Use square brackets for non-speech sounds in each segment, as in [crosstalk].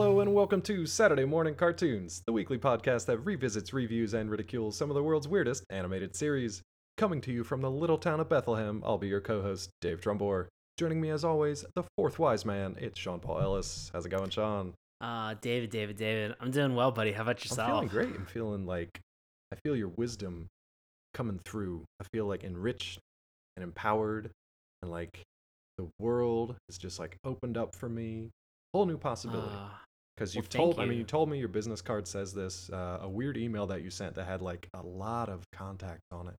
Hello and welcome to Saturday Morning Cartoons, the weekly podcast that revisits, reviews, and ridicules some of the world's weirdest animated series. Coming to you from the little town of Bethlehem, I'll be your co-host, Dave Drumbore. Joining me as always, the fourth wise man, it's Sean Paul Ellis. How's it going, Sean? Uh, David, David, David. I'm doing well, buddy. How about yourself? I'm feeling great. I'm feeling like I feel your wisdom coming through. I feel like enriched and empowered and like the world is just like opened up for me. Whole new possibility. Uh, Because you've thank told, I mean, you. you told me your business card says this. Uh, a weird email that you sent that had like a lot of contacts on it.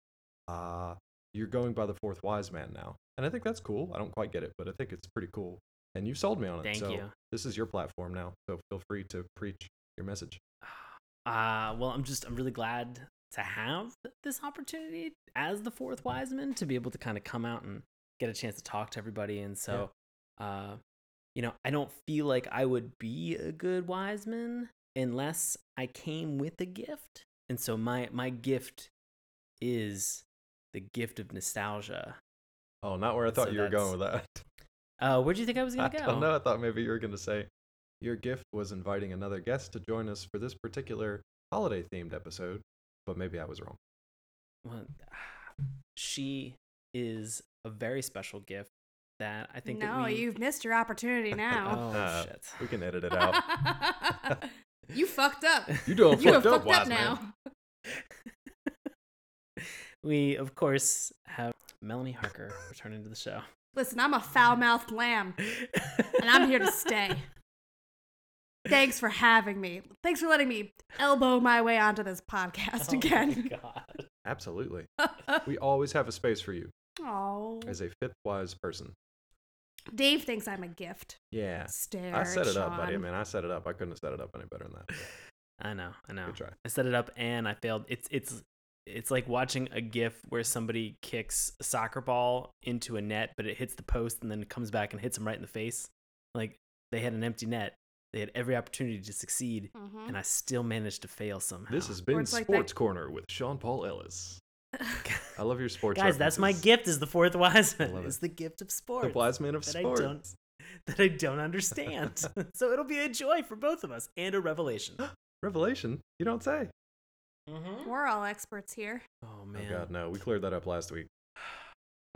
Uh, you're going by the fourth wise man now, and I think that's cool. I don't quite get it, but I think it's pretty cool. And you sold me on it. Thank so you. This is your platform now, so feel free to preach your message. [sighs] uh, well, I'm just, I'm really glad to have this opportunity as the fourth wise man to be able to kind of come out and get a chance to talk to everybody. And so, uh, you know, I don't feel like I would be a good wise man unless I came with a gift. And so my, my gift is the gift of nostalgia. Oh, not where I thought So you were going with that. [laughs] Uh, where do you think I was gonna go? don't know. I thought maybe you were going to say your gift was inviting another guest to join us for this particular holiday themed episode, but maybe I was wrong. Well, [sighs] she is a very special gift that I think that no, we. you've missed your opportunity [laughs] now. Oh Uh, shit! We can edit it out. [laughs] you fucked up. [laughs] You doing You have fucked up, fucked up now. we of course have Melanie Harker returning to the show, Listen, I'm a foul mouthed lamb, and I'm here to stay. Thanks for having me. Thanks for letting me elbow my way onto this podcast Oh my again. God. Absolutely. We always have a space for you Oh, as a fifth wise person. Dave thinks I'm a gift. Yeah. Stare. I set it up, buddy. I mean, I set it up. I couldn't have set it up any better than that. [laughs] I know, I know. Good try. I set it up and I failed. It's it's it's like watching a GIF where somebody kicks a soccer ball into a net, but it hits the post and then it comes back and hits them right in the face. Like they had an empty net. They had every opportunity to succeed, Mhm. and I still managed to fail somehow. This has been it's like Sports Corner with Sean Paul Ellis. [laughs] I love your sports Guys, that's my gift. Is the fourth wise man? love it. It's the gift of sports. The wise man of that I sports. don't that I don't understand. [laughs] [laughs] so it'll be a joy for both of us and a revelation. [gasps] Revelation? You don't say. mm-hmm. We're all experts here. Oh man. Oh, God, no. We cleared that up last week. [sighs] [laughs]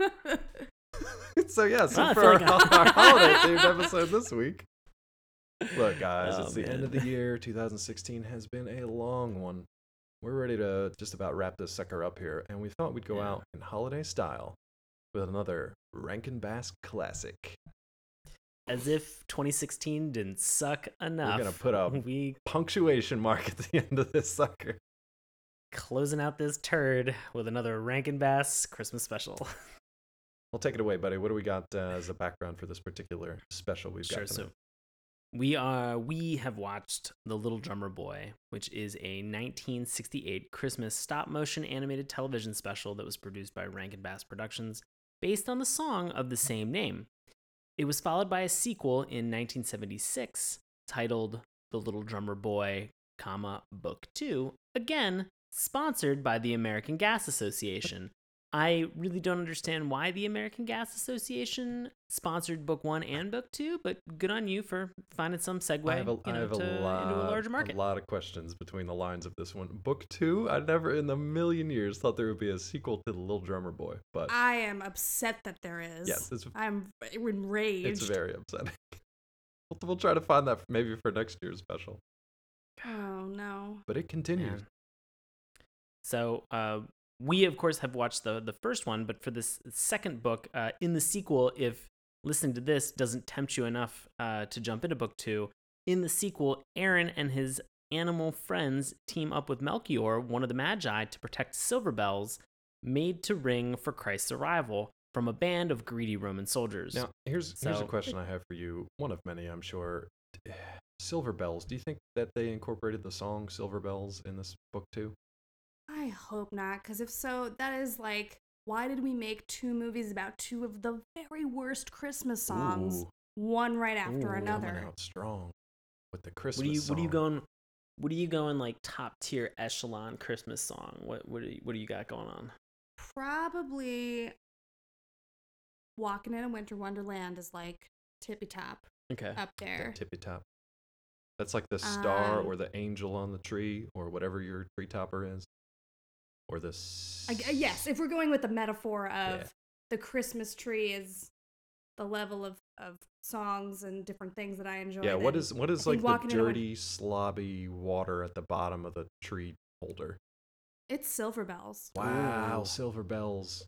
so, yeah, so Well, I for our, like our holiday themed episode this week. Look, guys, Oh, it's the end of the year. 2016 has been a long one. We're ready to just about wrap this sucker up here, and we thought we'd go Yeah. out in holiday style with another Rankin Bass classic. As if 2016 didn't suck enough. We're gonna put a- [laughs] we Punctuation mark at the [laughs] end of this sucker. closing out this turd with another Rankin Bass Christmas special. [laughs] Well, take it away, buddy. What do we got uh, as a background for this particular special we've sure. got? So tonight? We are we have watched The Little Drummer Boy, which is a 1968 Christmas stop motion animated television special that was produced by Rankin Bass Productions, based on the song of the same name. It was followed by a sequel in 1976 titled The Little Drummer Boy, comma Book 2, again sponsored by the American Gas Association. I really don't understand why the American Gas Association sponsored book one and book two, but good on you for finding some segue I have a, you I know, have a lot, into a larger market. a lot of questions between the lines of this one. Book two, I never in a million years thought there would be a sequel to The Little Drummer Boy, but I am upset that there is. yes, it's, I'm enraged. it's very upsetting. [laughs] we'll, we'll try to find that maybe for next year's special, Oh no. but it continues. Man. So uh, we of course have watched the the first one, but for this second book, uh, in the sequel, if listening to this doesn't tempt you enough uh, to jump into book two, in the sequel, Aaron and his animal friends team up with Melchior, one of the Magi, to protect silver bells made to ring for Christ's arrival from a band of greedy Roman soldiers. Now, here's here's a question I have for you. One of many, I'm sure. Silver Bells. Do you think that they incorporated the song Silver Bells in this book too? I hope not, because if so, that is like, why did we make two movies about two of the very worst Christmas songs, Ooh. one right after Ooh, Coming another? out strong with the Christmas. what are you what are you going what are you going like top tier echelon Christmas song? What what do you, what do you got going on? Probably Walking in a Winter Wonderland is like tippy top Okay. up there. Tippy top. That's like the star Um, or the angel on the tree or whatever your tree topper is. Or this. I g yes, if we're going with the metaphor of Yeah. the Christmas tree is the level of, of songs and different things that I enjoy. Yeah, what is what is like the walking into a- dirty, slobby water at the bottom of the tree holder? It's Silver Bells. Wow, Ooh. silver bells.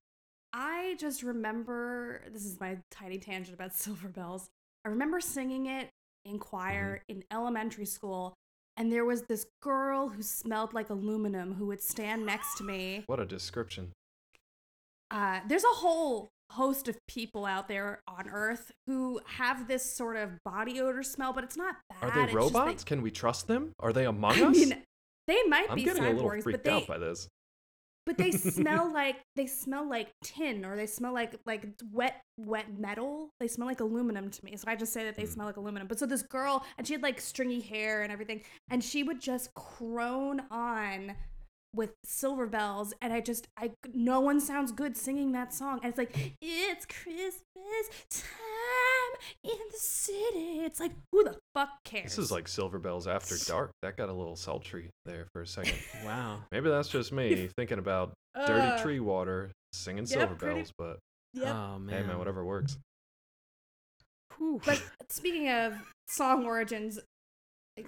I just remember this is my tiny tangent about [laughs] Silver Bells. I remember singing it in choir Mm-hmm. in elementary school, and there was this girl who smelled like aluminum who would stand next to me. [laughs] What a description. Uh, there's a whole host of people out there on Earth who have this sort of body odor smell, but it's not bad. Are they robots? Can we trust them? Are they among I us? mean, they might I'm be getting a little cyborgs, freaked but they out by this. But they smell [laughs] like they smell like tin or they smell like like wet wet metal they smell like aluminum to me so i just say that they Mm. smell like aluminum but so this girl and she had like stringy hair and everything and she would just crone on with silver bells and i just i no one sounds good singing that song and it's like it's christmas time in the city it's like who the fuck cares This is like Silver Bells After Dark. That got a little sultry there for a second. [laughs] Wow. Maybe that's just me thinking about dirty Uh, tree water, singing yep, Silver pretty- Bells, but yep. Oh man. hey man, whatever works. Whew. But speaking of song origins,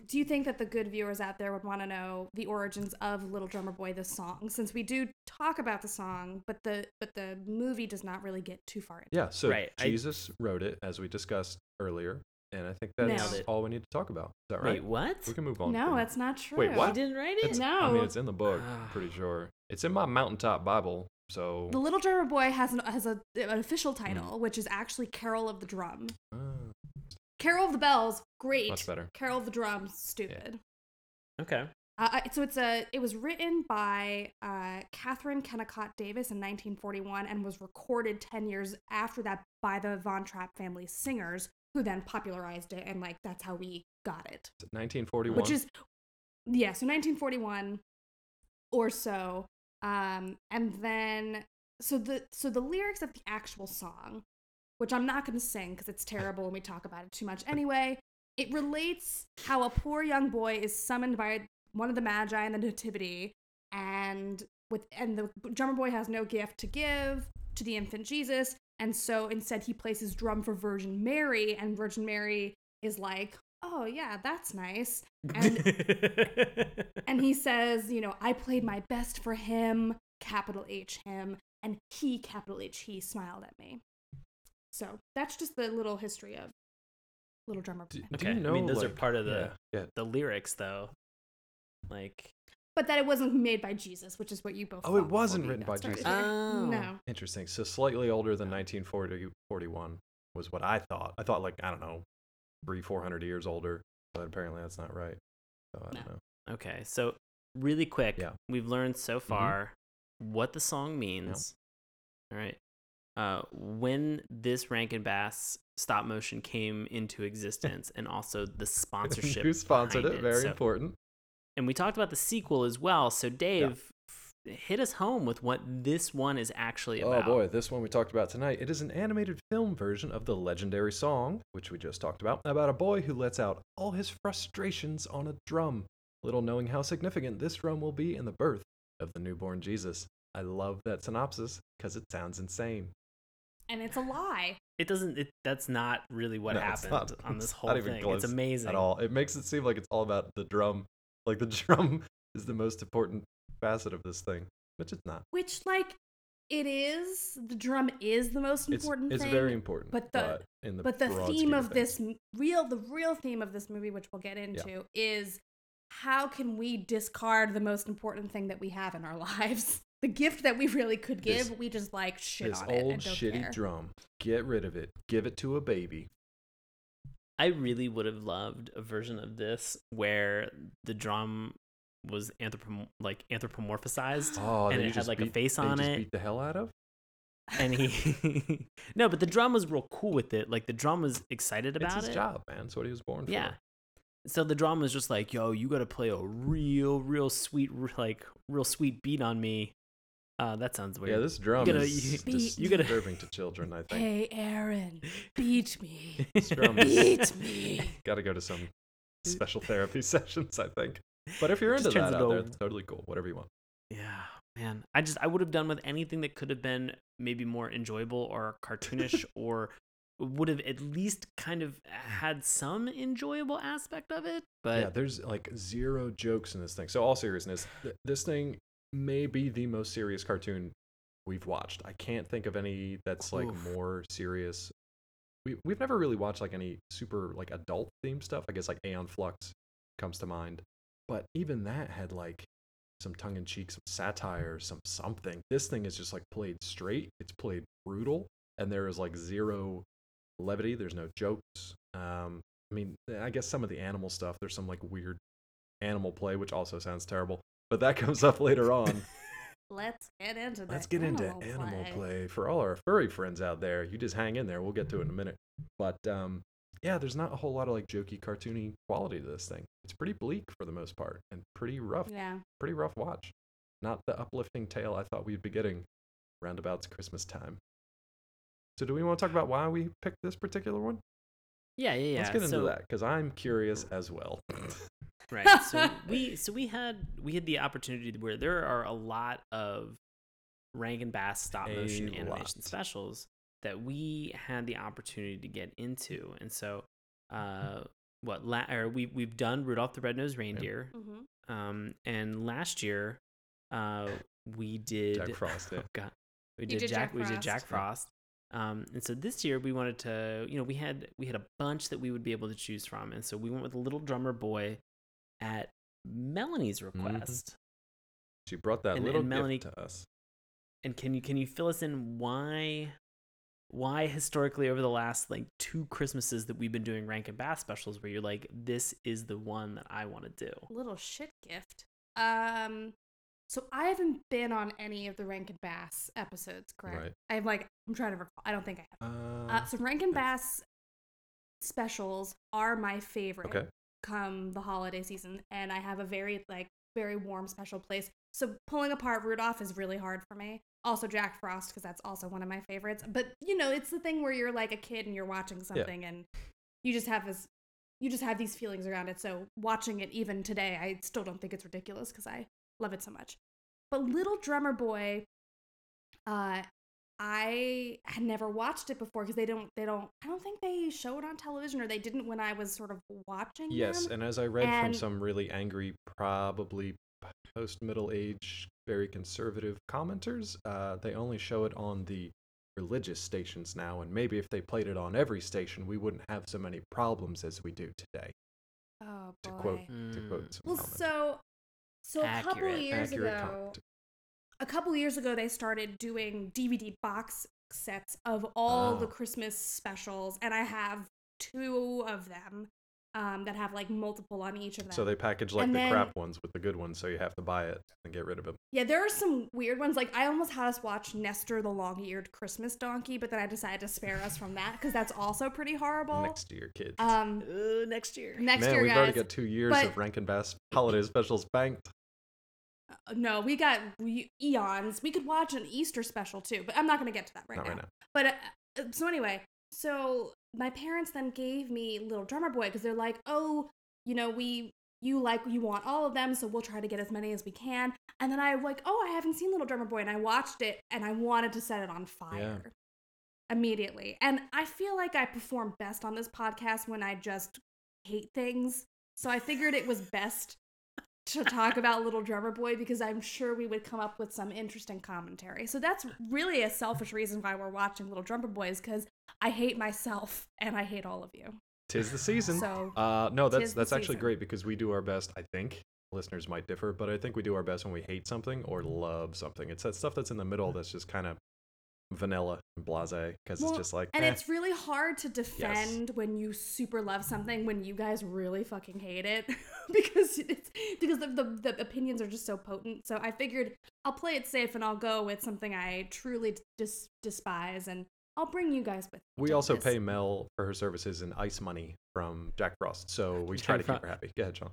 do you think that the good viewers out there would want to know the origins of Little Drummer Boy the song? Since we do talk about the song, but the but the movie does not really get too far into. It. Yeah, so Right, I- Jesus wrote it as we discussed earlier, and I think Nailed that's it. all we need to talk about. Is that right? Wait, what? We can move on. No, that's not true. Wait, You what? didn't write It's, no. I mean, it's in the book. Pretty sure it's in my mountaintop Bible. So The Little Drummer Boy has an, has a an official Hmm. title, which is actually Carol of the Drum. Ah, Carol of the Bells, great. much better. Carol of the Drums, stupid. Okay. Uh, so it's a it was written by uh, Katherine Kennicott Davis in 1941 and was recorded 10 years after that by the Von Trapp family singers who then popularized it and like that's how we got it. 1941. Which is yeah, so 1941 or so. Um and then so the so the lyrics of the actual song, which I'm not going to sing because it's terrible and we talk about it too much anyway. It relates how a poor young boy is summoned by one of the magi in the nativity and with and the drummer boy has no gift to give to the infant Jesus and so instead he plays his drum for Virgin Mary and Virgin Mary is like, "Oh yeah, that's nice." And [laughs] and he says, you know, I played my best for him, capital H him, and he, capital H he, smiled at me. So that's just the little history of Little Drummer Boy. Do, do okay. you know, I mean, those are part of the yeah, yeah. the lyrics, though. Like, But that it wasn't made by Jesus, which is what you both Oh, it wasn't written by Jesus. Oh. No. Interesting. So slightly older than 1940, 41 was what I thought. I thought like I don't know, three, four hundred years older, but apparently that's not right. So I don't No. know. okay, so really quick, Yeah. we've learned so mm-hmm. far what the song means. All right. Uh, when this Rankin Bass stop motion came into existence, and also the sponsorship. Who sponsored behind it? Very So- important. and we talked about the sequel as well. So Dave, f- hit us home with what this one is actually about. Oh boy, this one we talked about tonight. It is an animated film version of the legendary song, which we just talked about, about a boy who lets out all his frustrations on a drum, little knowing how significant this drum will be in the birth of the newborn Jesus. I love that synopsis because it sounds insane. And it's a lie. It doesn't. It, that's not really what No, happened not- on this [laughs] whole not even thing. close It's amazing. At all. It makes it seem like it's all about the drum. Like the [laughs] drum is the most important facet of this thing, which it's not. Which, like, it is. The drum is the most important it's thing. very important. but the- in the but the theme scheme of things. this real the real theme of this movie which we'll get into is how can we discard the most important thing that we have in our [laughs] lives the gift that we really could give This- we just like shit this on it old and shitty care. drum. Get rid of it. Give it to a baby. I really would have loved a version of this where the drum was anthropom- like anthropomorphized, [gasps] Oh, and it had just like a face on just it. Beat the hell out of. and he [laughs] no, but the drum was real cool with it. Like the drum was excited about It's about his it. job, man. That's what he was born for. Yeah. So the drum was just like, yo, you got to play a real, real sweet, like real sweet beat on me. Uh, that sounds weird. Yeah, this drum gotta- is you- dis- you gotta- disturbing to children. I think. hey aaron beat me [laughs] This drum beat me [laughs] Got to go to some special therapy [laughs] sessions, I think. But if you're into that out there, it's totally cool. Whatever you want. Yeah, man. I just I would have done with anything that could have been maybe more enjoyable or cartoonish or would have at least kind of had some enjoyable aspect of it. But yeah, there's like zero jokes in this thing. So all seriousness, th- this thing may be the most serious cartoon we've watched. I can't think of any that's like Oof. more serious. We we've never really watched like any super like adult themed stuff. I guess like Aeon Flux comes to mind, but even that had like some tongue in cheek, some satire, some something. This thing is just like played straight. It's played brutal, and there is like zero levity. There's no jokes. Um, I mean, I guess some of the animal stuff. There's some like weird animal play, which also sounds terrible, but that comes up later on. Let's get into Let's get into animal play. for all our furry friends out there. You just hang in there. We'll get to it in a minute. But um, yeah, there's not a whole lot of like jokey, cartoony quality to this thing. It's pretty bleak for the most part and pretty rough. Yeah. Pretty rough watch. Not the uplifting tale I thought we'd be getting roundabouts Christmas time. So do we want to talk about why we picked this particular one? Yeah, yeah, yeah. Let's get into so, that because I'm curious as well. Right. [laughs] So we so we had we had the opportunity where there are a lot of Rankin Bass stop A motion animation lot. specials that we had the opportunity to get into, and so uh, what la- or we we've done Rudolph the Red-Nosed Reindeer, Mm-hmm. um, and last year uh, we did Jack Frost, yeah. [laughs] Oh God, we did, did Jack, Jack we did Jack Frost. Frost. Um, and so this year we wanted to, you know, we had we had a bunch that we would be able to choose from, and so we went with a Little Drummer Boy at Melanie's request. She brought that And- little and Melanie- gift to us. And can you can you fill us in why why historically over the last like two Christmases that we've been doing Rankin Bass specials where you're like this is the one that I want to do. Little shit gift. Um, so I haven't been on any of the Rankin Bass episodes, correct? Right. I'm like, I'm trying to recall. I don't think I have. Uh, Uh, so Rankin Bass specials are my favorite. okay. come the holiday season and I have a very like very warm special place. So pulling apart Rudolph is really hard for me. Also Jack Frost because that's also one of my favorites. But you know, it's the thing where you're like a kid and you're watching something and you just have this you just have these feelings around it. So watching it even today, I still don't think it's ridiculous because I love it so much. But Little Drummer Boy uh I had never watched it before because they don't they don't I don't think they show it on television or they didn't when I was sort of watching Yes, them. and as I read from some really angry, probably post middle age, very conservative commenters, uh, they only show it on the religious stations now, and maybe if they played it on every station, we wouldn't have so many problems as we do today. Oh boy. To quote, to Mm. quote some Well, so so a couple years ago, comment. a couple years ago, they started doing DVD box sets of all the Oh. Christmas specials, and I have two of them um, that have like multiple on each of them. So they package like And the then- crap ones with the good ones, so you have to buy it and get rid of them. Yeah, there are some weird ones. Like I almost had us watch Nestor the long-eared Christmas donkey, but then I decided to spare us from that because that's also pretty horrible. Next year, kids. um, Uh, next year. next Man, year, we've guys. already got two years But- of Rankin Bass holiday specials banked. No, we got we, eons. We could watch an Easter special too, but I'm not going to get to that right Not now. right now. But uh, uh, so anyway, so my parents then gave me Little Drummer Boy because they're like, oh, you know, we you like you want all of them, so we'll try to get as many as we can. And then I like, oh, I haven't seen Little Drummer Boy, and I watched it, and I wanted to set it on fire immediately. And I feel like I perform best on this podcast when I just hate things. So I figured it was best to talk about Little Drummer Boy because I'm sure we would come up with some interesting commentary. So that's really a selfish reason why we're watching Little Drummer Boy is because I hate myself and I hate all of you. Tis the season. So Uh, no, that's that's actually season. great because we do our best. I think listeners might differ, but I think we do our best when we hate something or love something. It's that stuff that's in the middle that's just kind of vanilla and blasé because Well, it's just like and eh. it's really hard to defend when you super love something when you guys really fucking hate it [laughs] because it's because the, the, the opinions are just so potent. So I figured I'll play it safe and I'll go with something I truly dis- despise and I'll bring you guys with. we also this. pay Mel for her services in ice money from Jack Frost, so we [laughs] try to keep her happy. Go ahead, Sean.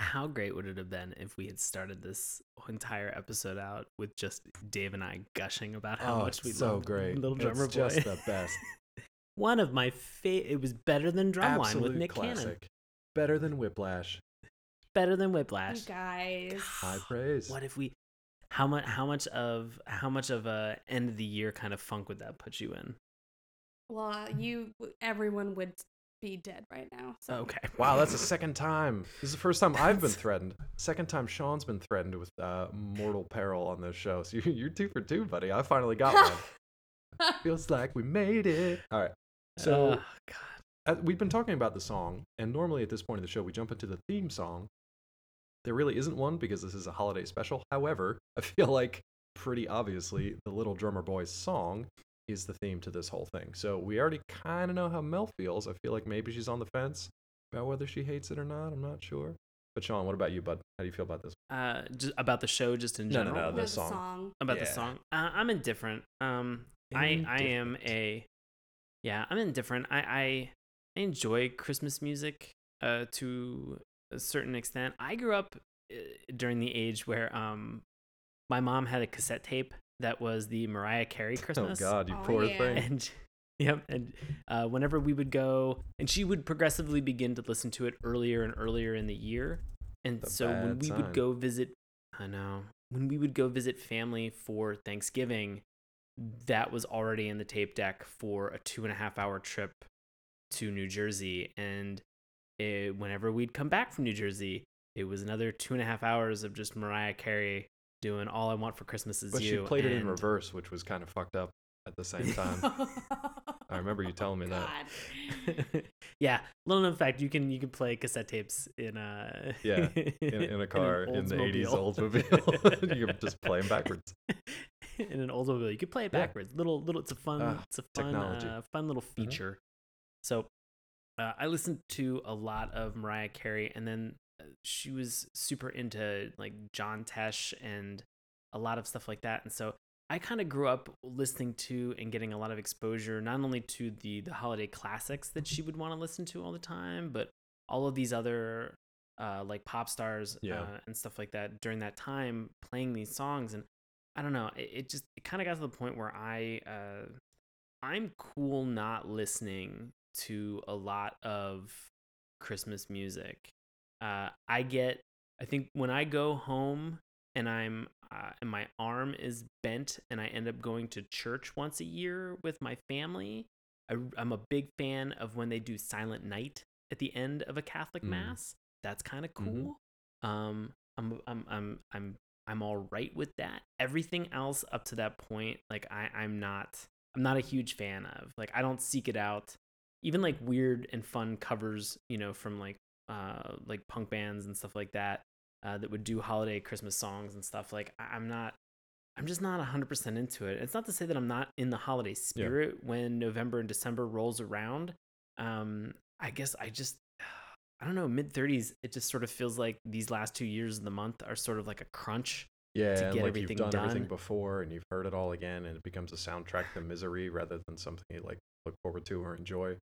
How great would it have been if we had started this entire episode out with just Dave and I gushing about how oh, much it's we so loved great. Little Drummer it's Boy? just the best. [laughs] One of my favorite. It was better than Drumline Absolute with Nick classic. Cannon. Better than Whiplash. Better than You Whiplash. guys. High praise. What if we? How much? How much of how much of a end of the year kind of funk would that put you in? Well, you, everyone would be dead right now. So. Okay. Wow, that's the second time. This is the first time I've been threatened. Second time Sean's been threatened with uh, mortal peril on this show. So [laughs] you're, you're two for two, buddy. I finally got one. [laughs] Feels like we made it. All right. So Oh, God. uh, we've been talking about the song, and normally at this point in the show, we jump into the theme song. There really isn't one because this is a holiday special. However, I feel like pretty obviously the Little Drummer Boy's song is the theme to this whole thing. So we already kind of know how Mel feels. I feel like maybe she's on the fence about whether she hates it or not. I'm not sure. But Sean, what about you, bud? How do you feel about this? Uh, just about the show, just in general. No, no, general. no, The the song. about the song. Uh, I'm indifferent. Um, I I am a yeah. I'm indifferent. I I, I enjoy Christmas music uh to a certain extent. I grew up uh, during the age where um my mom had a cassette tape that was the Mariah Carey [laughs] Christmas. Oh God, you Oh, poor yeah. thing. And [laughs] yep, and uh, whenever we would go, and she would progressively begin to listen to it earlier and earlier in the year. And The so when we sign. would go visit, I know when we would go visit family for Thanksgiving, that was already in the tape deck for a two and a half hour trip to New Jersey. And it, whenever we'd come back from New Jersey, it was another two and a half hours of just Mariah Carey doing "All I Want for Christmas Is But she You." played it in reverse, which was kind of fucked up at the same time. [laughs] I remember you telling me that. [laughs] Yeah, little known fact: you can you can play cassette tapes in a Yeah, [laughs] in, in a car in, the 80s Oldsmobile. Oldsmobile. you can just play them backwards. in an Oldsmobile, you could play it Yeah. backwards. Little little, it's a fun Ah, it's a fun uh, fun little feature. So, uh, I listened to a lot of Mariah Carey, and then uh, she was super into like John Tesh and a lot of stuff like that, and so. I kind of grew up listening to and getting a lot of exposure, not only to the the holiday classics that she would want to listen to all the time, but all of these other uh, like pop stars Yeah. uh, and stuff like that during that time playing these songs. And I don't know, it, it just it kind of got to the point where I uh, I'm cool not listening to a lot of Christmas music. Uh, I get I think when I go home and I'm uh, and my arm is bent and I end up going to church once a year with my family. I, I'm a big fan of when they do Silent Night at the end of a Catholic Mm. mass. That's kind of Mhm. cool. Um, I'm I'm I'm I'm I'm all right with that. Everything else up to that point, like I I'm not I'm not a huge fan of. Like I don't seek it out. Even like weird and fun covers, you know, from like uh like punk bands and stuff like that uh, that would do holiday Christmas songs and stuff. Like I- I'm not, I'm just not 100% into it. It's not to say that I'm not in the holiday spirit when November and December rolls around. Um, I guess I just, I don't know, mid 30s, it just sort of feels like these last two years of the month are sort of like a crunch. Yeah, to get like everything you've done, everything before and you've heard it all again, and it becomes a soundtrack to misery rather than something you like look forward to or enjoy.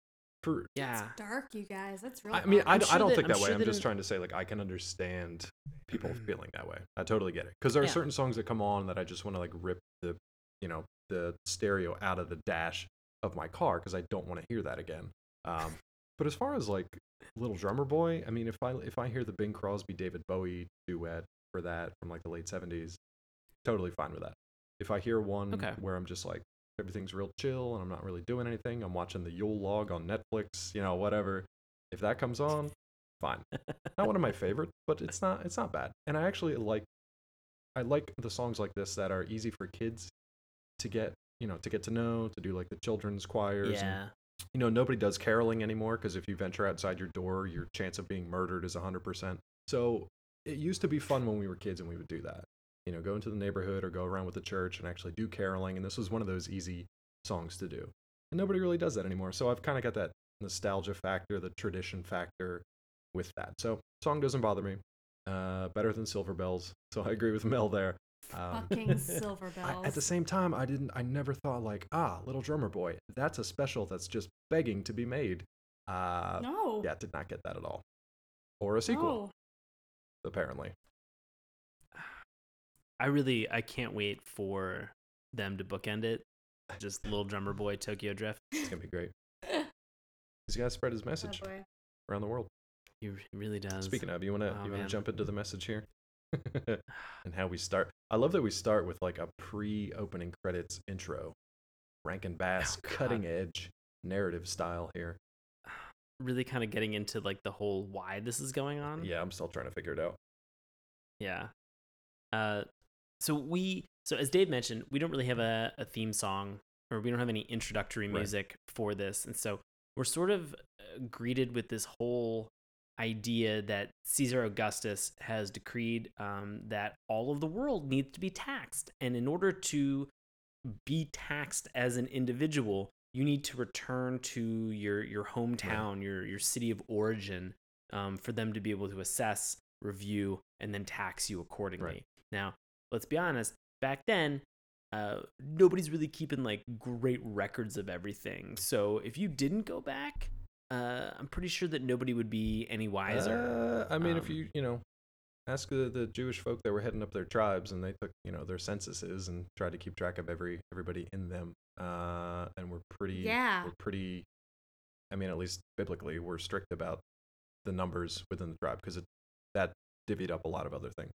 For Yeah. It's dark, you guys. That's really I mean, I, I'm d- I sure don't that- think I'm that way. sure I'm just in- trying to say like I can understand people feeling that way. I totally get it because there are Yeah. certain songs that come on that I just want to like rip the, you know, the stereo out of the dash of my car because I don't want to hear that again. Um, but as far as like Little Drummer Boy, I mean, if I if I hear the Bing Crosby David Bowie duet for that from like the late '70s, totally fine with that. If I hear one Okay. where I'm just like everything's real chill and I'm not really doing anything, I'm watching the Yule log on Netflix, you know, whatever. If that comes on, fine. Not one of my favorites, but it's not it's not bad. And I actually like I like the songs like this that are easy for kids to get, you know, to get to know, to do like the children's choirs and Yeah. you know nobody does caroling anymore because if you venture outside your door your chance of being murdered is 100% so it used to be fun when we were kids and we would do that you know go into the neighborhood or go around with the church and actually do caroling and this was one of those easy songs to do and nobody really does that anymore so i've kind of got that nostalgia factor the tradition factor with that so song doesn't bother me uh, better than silver bells so i agree with mel there um, Fucking [laughs] silver I, bells. at the same time, I didn't. I never thought like, ah, Little Drummer Boy. That's a special that's just begging to be made. Uh, no. yeah, did not get that at all, or a sequel No. apparently. I really, I can't wait for them to bookend it. Just Little Drummer Boy, Tokyo Drift. It's gonna be great. [laughs] He's got to spread his Oh, message boy. around the world. He really does. Speaking of, you wanna Oh, you wanna man. jump into the message here, [laughs] [sighs] and how we start. I love that we start with like a pre-opening credits intro, Rankin Bass, Oh, cutting edge narrative style here. [sighs] really kind of getting into like the whole why this is going on. Yeah, I'm still trying to figure it out. Yeah. Uh, so we, so as Dave mentioned, we don't really have a, a theme song or we don't have any introductory Right. music for this. And so we're sort of uh, greeted with this whole idea that Caesar Augustus has decreed um, that all of the world needs to be taxed. And in order to be taxed as an individual, you need to return to your, your hometown, your, your city of origin, um, for them to be able to assess, review, and then tax you accordingly. Now, let's be honest, back then, uh, nobody's really keeping like great records of everything. So if you didn't go back, uh, I'm pretty sure that nobody would be any wiser. Uh, I mean, if Um, you you know, ask the, the Jewish folk that were heading up their tribes, and they took you know their censuses and tried to keep track of every everybody in them. Uh, and we're pretty Yeah. we're pretty. I mean, at least biblically, we're strict about the numbers within the tribe because that divvied up a lot of other things.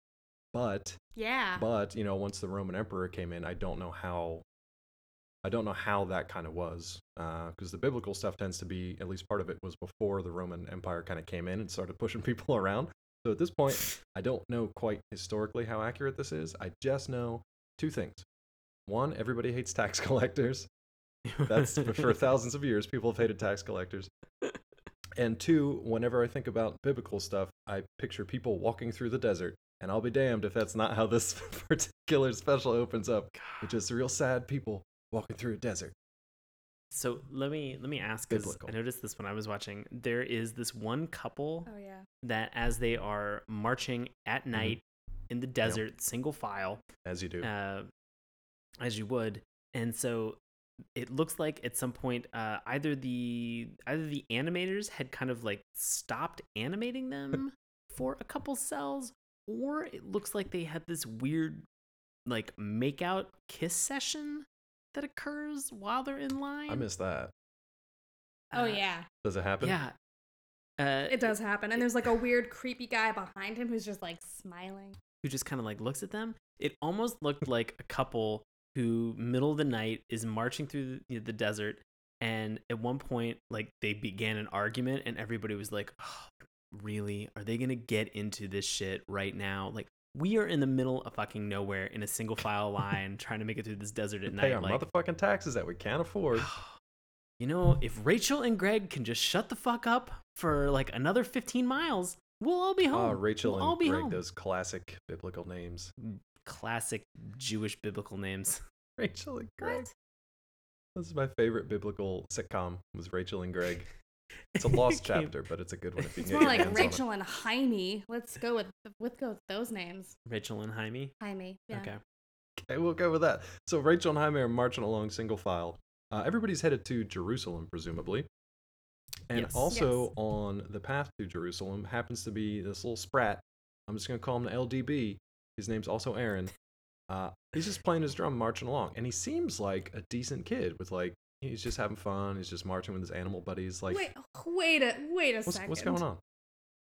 But Yeah. but you know, once the Roman emperor came in, I don't know how. I don't know how that kind of was, uh, because the biblical stuff tends to be at least part of it was before the Roman Empire kind of came in and started pushing [laughs] people around. So at this point, I don't know quite historically how accurate this is. I just know two things. One, everybody hates tax [laughs] collectors. That's for [laughs] thousands of years, people have hated tax collectors. And two, whenever I think about biblical stuff, I picture people walking through the desert. And I'll be damned if that's not how this [laughs] particular special opens up, which is real sad people walking through a desert. So let me let me ask because I noticed this when I was watching. There is this one couple Oh yeah. that, as they are marching at Mm-hmm. night in the desert, single file, As you do. uh, as you would. And so it looks like at some point uh, either the either the animators had kind of like stopped animating them [laughs] for a couple cells, or it looks like they had this weird like make out kiss session that occurs while they're in line. I missed that. Oh Uh, yeah. Does it happen? Yeah. Uh, It does happen. And there's like a [laughs] weird creepy guy behind him who's just like smiling. who just kind of like looks at them. It almost looked like a couple who, middle of the night, is marching through the, the desert, and at one point, like they began an argument, and everybody was like, oh, "Really? Are they gonna get into this shit right now?" Like we are in the middle of fucking nowhere in a single file [laughs] line, trying to make it through this desert at night. Pay our Like, motherfucking taxes that we can't afford. [sighs] you know, if Rachel and Greg can just shut the fuck up for like another 15 miles, we'll all be home. Ah, Rachel we'll and Greg, home. those classic biblical names. classic Jewish biblical names. [laughs] Rachel and Greg. What? This is my favorite biblical sitcom. Was Rachel and Greg. [laughs] It's a lost [laughs] chapter, but it's a good one if you It's more like hands on it. Rachel and Jaime. Let's go with let's go with those names. Rachel and Jaime. Jaime. Yeah. Okay. Okay, we'll go with that. So Rachel and Jaime are marching along single file. Uh, everybody's headed to Jerusalem, presumably. And Yes. also Yes. on the path to Jerusalem happens to be this little sprat. I'm just going to call him the LDB. His name's also Aaron. Uh, he's just playing his drum, marching along. And he seems like a decent kid with, like, he's just having fun. He's just marching with his animal buddies. Like, wait, wait a wait a what's, second. what's going on?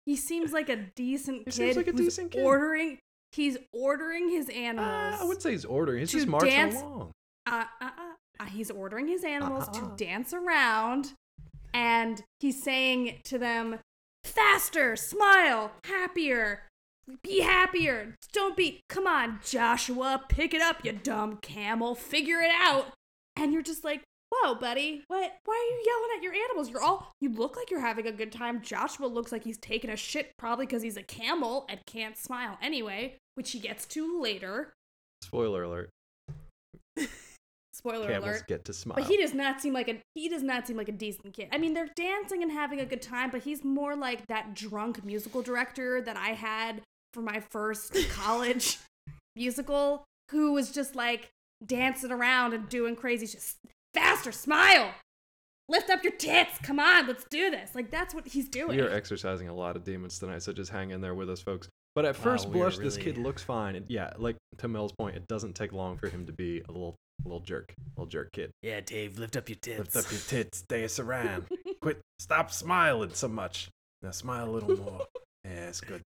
He seems like a decent He kid. seems like a decent kid. Ordering. He's ordering his Uh, animals. I wouldn't say he's ordering. He's just marching dance- along. uh, uh, uh, uh, he's ordering his animals Uh-uh. to dance around and he's saying to them faster smile happier be happier don't be come on joshua pick it up you dumb camel figure it out and you're just like whoa buddy what why are you yelling at your animals you're all you look like you're having a good time joshua looks like he's taking a shit probably because he's a camel and can't smile anyway which he gets to later Spoiler alert. [laughs] spoiler Camels alert get to smile. But he does not seem like a he does not seem like a decent kid. I mean, they're dancing and having a good time, but he's more like that drunk musical director that I had for my first [laughs] college musical, who was just like dancing around and doing crazy just faster, smile. Lift up your tits. Come on, let's do this. Like that's what he's doing. We are exercising a lot of demons tonight, so just hang in there with us, folks. But at Wow, first we are blush, this kid looks fine. And yeah, like to Mel's point, it doesn't take long for him to be a little, little jerk, little jerk kid. Yeah, Dave, lift up your tits. Lift up your [laughs] tits, dance around. [laughs] Quit, stop smiling so much. Now smile a little more. [laughs] yeah, it's good.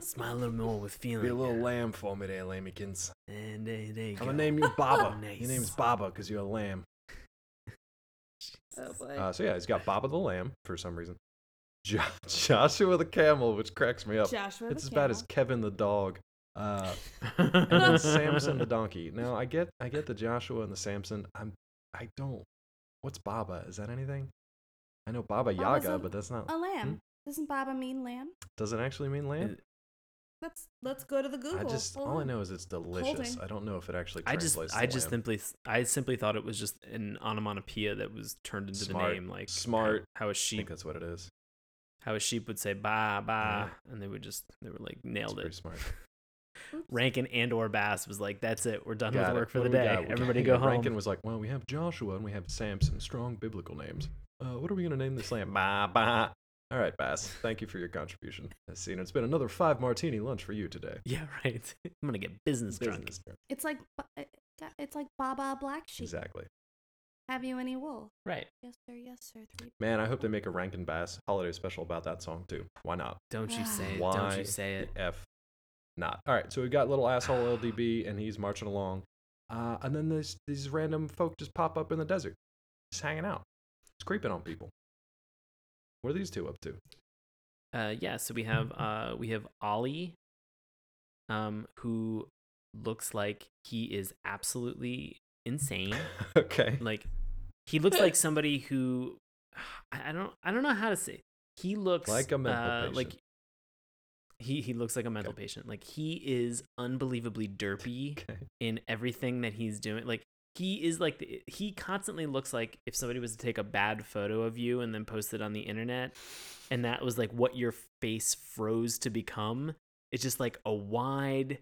Smile a little more with feeling. Be a little yeah. lamb for me there, lambykins. And there, there you I'm go. gonna name you Baba. [laughs] Nice. Your name's Baba because you're a lamb. oh boy. Uh, so yeah, he's got Baba the lamb for some reason. [laughs] Jo- Joshua the camel, which cracks me up. Joshua it's the as bad as. Kevin the dog. Uh, [laughs] and then Samson the donkey. Now I get I get the Joshua and the Samson. I'm I don't. What's Baba? Is that anything? I know Baba Baba's Yaga, a- but that's not. A lamb. Doesn't Baba mean lamb? Does it actually mean lamb? It- Let's let's go to the Google. I just Hold all I know is it's delicious. Holding. I don't know if it actually I just, translates. I just lamb. simply, I simply thought it was just an onomatopoeia that was turned into Smart. the name, like how- Smart. How, a I think sheep, that's what it is. how a sheep would say ba ba, and they would just, they were like nailed pretty it. smart. [laughs] Rankin and or Bass was like, that's it, we're done Got with it. work for What the day. Everybody go yeah, home. Rankin was like, well, we have Joshua and we have Samson, strong biblical names. Uh, what are we gonna name this lamb? Bah, bah. All right, Bass. Thank you for your contribution. I see, and it's been another five martini lunch for you today. Yeah, [laughs] right. I'm gonna get business, drunk. Business drunk. It's like Ba- uh, ga- it's like Baba Black Sheep. Exactly. Have you any wool? Right. Yes sir. Yes sir. Three. Man, I hope they make a Rankin Bass holiday special about that song too. Why not? Don't you say it. Why Don't you say it. the F not. All right, so we've got little asshole LDB and he's marching along. Uh, and then these these random folk just pop up in the desert, just hanging out. It's creeping on people. What are these two up to? Uh, yeah. So we have uh, we have Ali, um, who looks like he is absolutely insane. [laughs] okay. like he looks like somebody who I, don't I don't know how to say. He looks Like a mental uh, Like patient. he he looks like a mental patient. Like he is unbelievably derpy [laughs] Okay. in everything that he's doing. Like he is like he constantly looks like if somebody was to take a bad photo of you and then post it on the internet, and that was like what your face froze to become. It's just like a wide,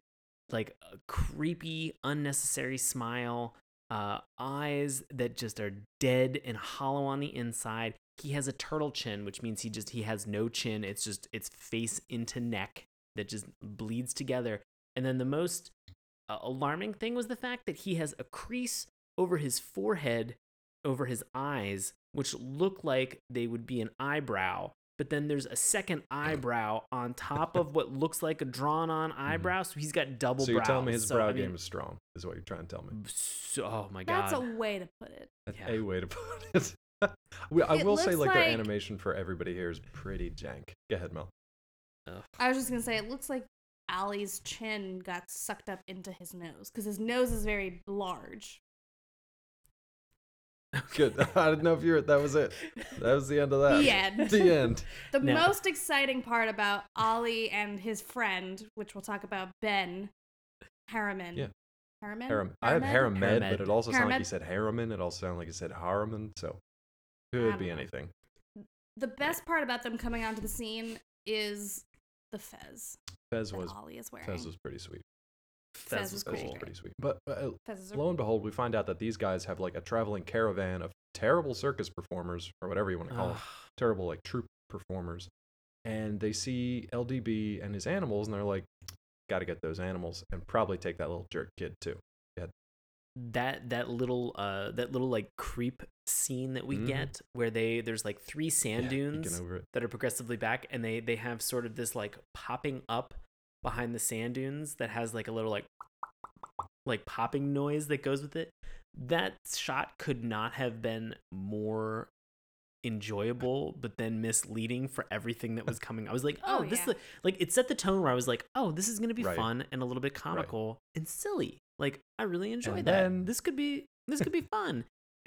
like a creepy, unnecessary smile, uh, eyes that just are dead and hollow on the inside. He has a turtle chin, which means he just he has no chin. It's just it's face into neck that just bleeds together. And then the most uh, alarming thing was the fact that he has a crease over his forehead, over his eyes, which look like they would be an eyebrow. But then there's a second eyebrow on top of what looks like a drawn on [laughs] eyebrow. So he's got double Mm-hmm. So you're brows. telling me his So, brow I mean, game is strong, is what you're trying to tell me. so, oh my god. That's a way to put it. That's Yeah. a way to [laughs] put it. We- I It will say, looks like, their like- animation for everybody here is pretty jank. Go ahead, Mel. Ugh. I was just gonna say it looks like Ali's chin got sucked up into his nose because his nose is very large. [laughs] Good. [laughs] I didn't know if you were. That was it. That was the end of that. The end. [laughs] The end. The Now- most exciting part about Ali and his friend, which we'll talk about, Ben Harriman. Yeah. Harriman. Harem. I have Harriman? Haramed, Haramed. but it also sounded like you said Harriman. It also sounded like you said Harriman. So could be know. anything. The best part about them coming onto the scene is the fez Fez that was Ali is wearing. Fez was pretty sweet. Fez Fez was was Fez was pretty sweet. But uh, Fezes lo and behold, we find out that these guys have like a traveling caravan of terrible circus performers, or whatever you want to call them, terrible like troupe performers. And they see LDB and his animals, and they're like, "Got to get those animals, and probably take that little jerk kid too." That that little uh that little like creep scene that we Mhm. get where they there's like three sand Yeah, dunes that are progressively back and they they have sort of this like popping up behind the sand dunes that has like a little like like popping noise that goes with it that shot could not have been more enjoyable but then misleading for everything that was [laughs] coming i was like oh, Oh, this yeah. is like it set the tone where i was like oh this is gonna be Right. fun and a little bit comical and silly like i really enjoyed And that then- this could be this could be [laughs] fun [laughs]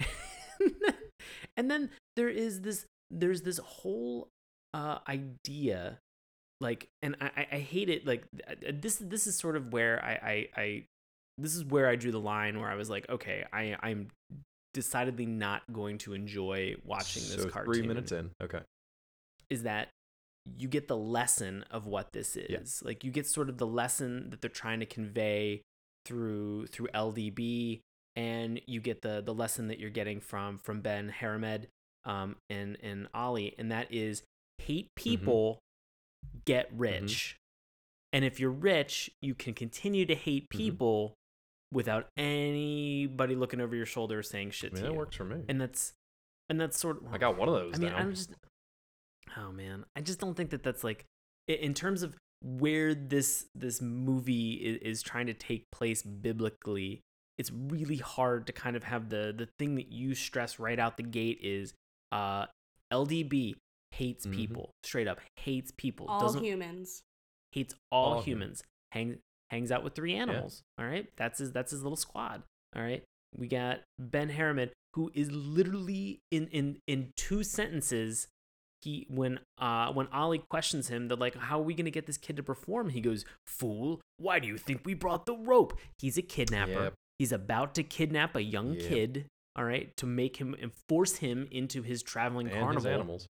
and then there is this there's this whole uh idea like and i I- i hate it like this this is sort of where i i, I this is where i drew the line where i was like okay i i'm decidedly not going to enjoy watching this so cartoon three minutes in. Okay. is that you get the lesson of what this is. Yeah. Like you get sort of the lesson that they're trying to convey through through LDB, and you get the the lesson that you're getting from from Ben Haramed um, and and Ali, and that is hate people, get rich, and if you're rich, you can continue to hate Mhm. people without anybody looking over your shoulder saying shit I mean, to that you. works for me. And that's and that's sort of I got one of those I mean, down. I'm just oh man, I just don't think that that's like in terms of where this this movie is, is trying to take place biblically. It's really hard to kind of have the the thing that you stress right out the gate is uh LDB hates Mhm. people straight up hates people All doesn't humans. hates all, All humans. Hang, hangs out with three animals. All right, that's his that's his little squad. All right, we got Ben Haramed, who is literally in in in two sentences. He when uh when Ali questions him, they're like, "How are we gonna get this kid to perform?" He goes, "Fool, why do you think we brought the rope? He's a kidnapper. Yep. He's about to kidnap a young Yep. kid." All right, to make him and force him into his traveling and carnival. his animals.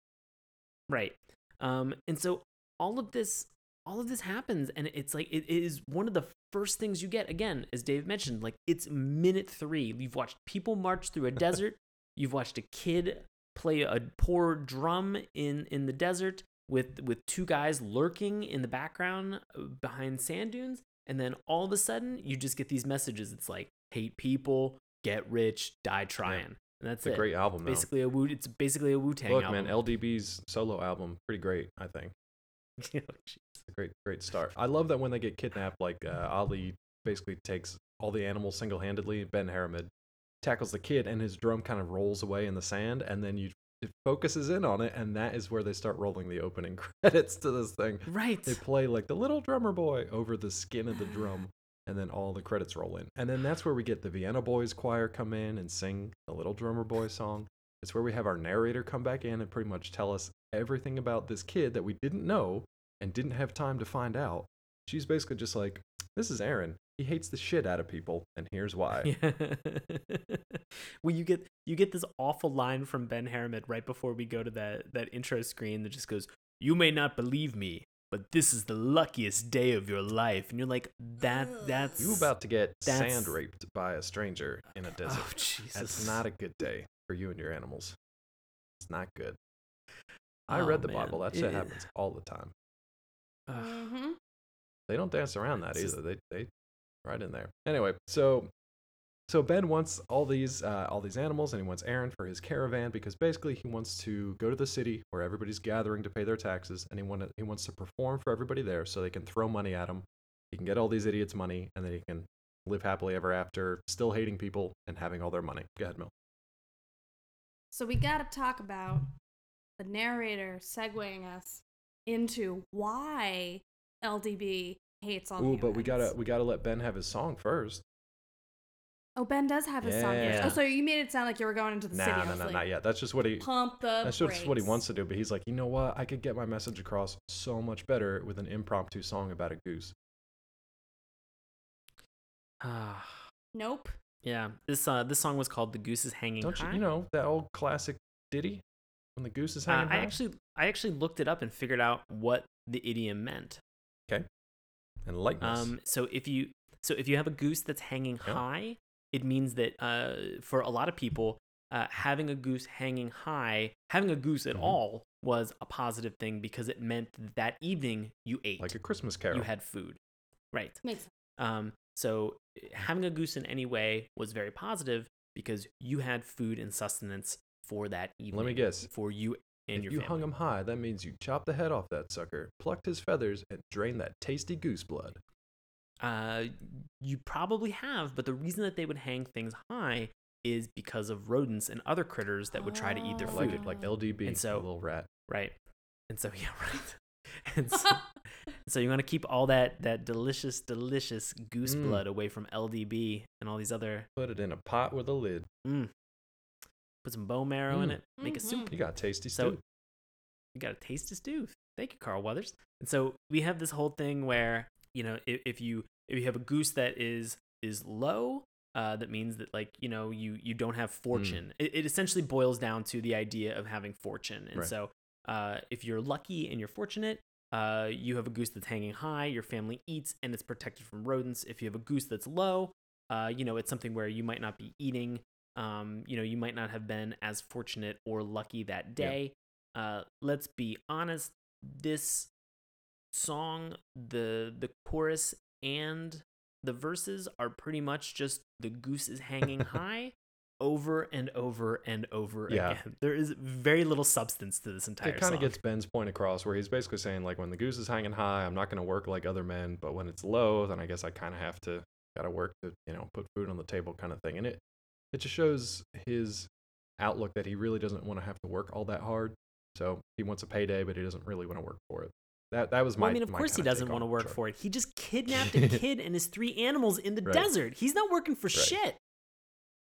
Right. Um, and so all of this, all of this happens, and it's like it is one of the first things you get. Again, as Dave mentioned, like it's minute three. You've watched people march through a [laughs] desert. You've watched a kid play a poor drum in in the desert with with two guys lurking in the background uh, behind sand dunes, and then all of a sudden you just get these messages. It's like hate people, get rich, die trying. And that's It's a it. great album, though. Basically a Wu. It's basically a Wu Tang Look, album. man, LDB's solo album, pretty great. I think [laughs] Oh, a great, great start. I love that when they get kidnapped, like uh, Ali basically takes all the animals single handedly. Ben Haramed tackles the kid, and his drum kind of rolls away in the sand, and then you it focuses in on it, and that is where they start rolling the opening [laughs] credits to this thing. Right. They play like the little drummer boy over the skin of the drum, [sighs] and then all the credits roll in. And then that's where we get the Vienna Boys choir come in and sing the little drummer boy song. It's where we have our narrator come back in and pretty much tell us everything about this kid that we didn't know and didn't have time to find out. She's basically just like, This is Aaron. He hates the shit out of people, and here's why. Yeah. [laughs] well, you get you get this awful line from Ben Haramed right before we go to that that intro screen that just goes, "You may not believe me, but this is the luckiest day of your life." And you're like, "That that's You about to get sand raped by a stranger in a desert. Oh Jesus, That's not a good day for you and your animals. It's not good. I Oh, read the man. Bible. That It- shit happens all the time. Ugh. Mm-hmm. They don't dance around that It's just- either. They they right in there. Anyway, so so Ben wants all these uh, all these animals, and he wants Aaron for his caravan because basically he wants to go to the city where everybody's gathering to pay their taxes, and he want he wants to perform for everybody there so they can throw money at him. He can get all these idiots money, and then he can live happily ever after, still hating people and having all their money. Go ahead, Mil. So we got to talk about the narrator segueing us into why LDB hates all Ooh, but we gotta we gotta let Ben have his song first. Oh, Ben does have his song. first. Oh, so you made it sound like you were going into the city. Nah, I no, was no, like, not yet. That's just what he. Pump the That's just what he wants to do. But he's like, you know what? I could get my message across so much better with an impromptu song about a goose. Ah, [sighs] Nope. yeah. This uh this song was called "The Goose Is Hanging Don't you? High." You know that old classic ditty when the goose is Uh, hanging I high? actually I actually looked it up and figured out what the idiom meant. And lightness. Um, so if you so if you have a goose that's hanging Yeah. high, it means that uh, for a lot of people, uh, having a goose hanging high, having a goose at Mhm. all was a positive thing because it meant that, that evening you ate, like a Christmas carol. you had food, right? Makes sense. Um, so uh, having a goose in any way was very positive because you had food and sustenance for that evening. Let me guess. for you and if your you family. hung him high, that means you chopped the head off that sucker, plucked his feathers, and drained that tasty goose blood. Uh, you probably have, but the reason that they would hang things high is because of rodents and other critters that would try to eat their Oh. like food, like LDB, And so- a little rat. right? And so [laughs] yeah, right. And so, [laughs] so you want to keep all that that delicious, delicious goose Mm. blood away from LDB and all these other. Put it in a pot with a lid. Mm, put some bone marrow in Mm. it, make a soup. You got a tasty So- stew. you got a tasty stew. Thank you, Carl Weathers. And so we have this whole thing where you know if, if you if you have a goose that is is low, uh, that means that like you know you you don't have fortune. It, it essentially boils down to the idea of having fortune. And Right. so uh, if you're lucky and you're fortunate. Uh, you have a goose that's hanging high, your family eats, and it's protected from rodents. If you have a goose that's low, uh, you know, it's something where you might not be eating. Um, you know, you might not have been as fortunate or lucky that Yeah. day. Uh, let's be honest. This song, the the chorus and the verses are pretty much just the goose is hanging [laughs] high, over and over and over Yeah. again. There is very little substance to this entire it kind of gets Ben's point across where he's basically saying like when the goose is hanging high, I'm not going to work like other men, but when it's low, then I guess I kind of have to gotta work to you know put food on the table kind of thing. And it it just shows his outlook that he really doesn't want to have to work all that hard. So he wants a payday, but he doesn't really want to work for it. That that was my. Well, I mean, of course he doesn't want to work for it. He just kidnapped a [laughs] kid and his three animals in the Right. desert. He's not working for shit.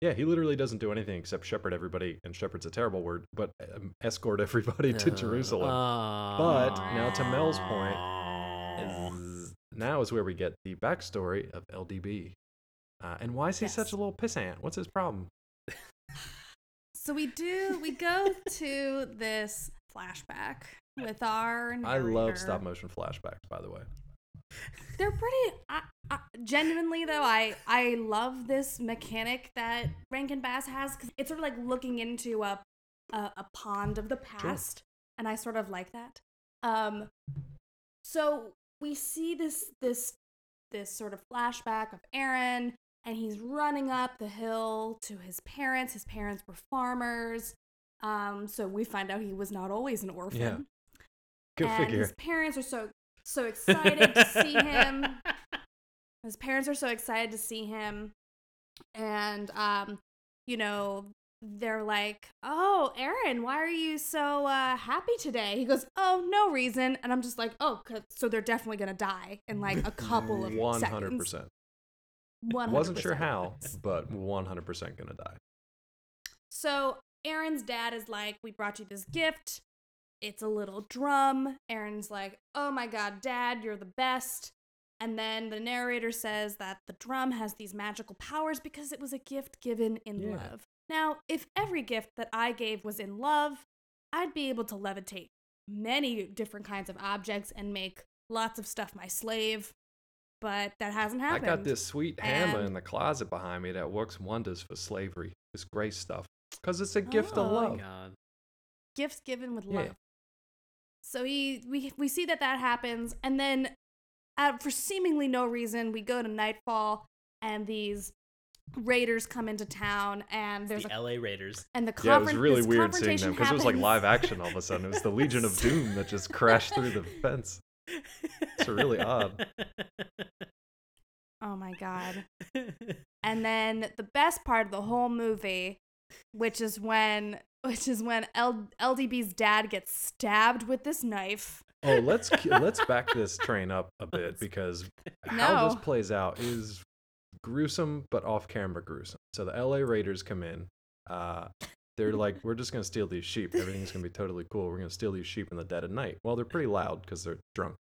Yeah, he literally doesn't do anything except shepherd everybody, and shepherd's a terrible word, but um, escort everybody to Uh, Jerusalem. But now to Mel's point, is now is where we get the backstory of LDB. Uh, and why is he such a little pissant? What's his problem? So we do we go to this flashback with our I love stop motion flashbacks, by the way. They're pretty. I, I, genuinely though, I I love this mechanic that Rankin Bass has because it's sort of like looking into a, a a pond of the past, and I sort of like that. Um, so we see this this this sort of flashback of Aaron, and he's running up the hill to his parents. His parents were farmers. Um, so we find out he was not always an orphan Yeah. Good and figure. his parents are so so [laughs] excited to see him. His parents are so excited to see him, and um, you know, they're like, "Oh, Aaron, why are you so uh, happy today?" He goes, "Oh, no reason," and I'm just like, "Oh, so they're definitely gonna die in like a couple of One seconds." hundred percent. One Wasn't sure how, but one hundred percent gonna die. So Aaron's dad is like, We brought you this gift. It's a little drum. Aaron's like, Oh my god, dad, you're the best. And then the narrator says that the drum has these magical powers because it was a gift given in Yeah. love. Now, if every gift that I gave was in love, I'd be able to levitate many different kinds of objects and make lots of stuff my slave. But that hasn't happened. I got this sweet hammer And- in the closet behind me that works wonders for slavery. This great stuff. Because it's a gift Oh of Oh my love. god. gifts given with Yeah. love. So he we we see that that happens, and then uh, for seemingly no reason, we go to Nightfall, and these raiders come into town, and there's the a LA Raiders. and the Yeah, it was really weird seeing them because it was like live action all of a sudden. It was the Legion of [laughs] Doom that just crashed through the fence. It's really odd. [laughs] Oh my god! [laughs] And then the best part of the whole movie, which is when [laughs] which is when L- LDB's dad gets stabbed with this knife. Oh, let's [laughs] let's back this train up a bit because how this plays out is gruesome but off camera gruesome. So the LA Raiders come in. Uh, they're like, we're just gonna steal these sheep. Everything's gonna be totally cool. We're gonna steal these sheep in the dead of night. Well, they're pretty loud because they're drunk,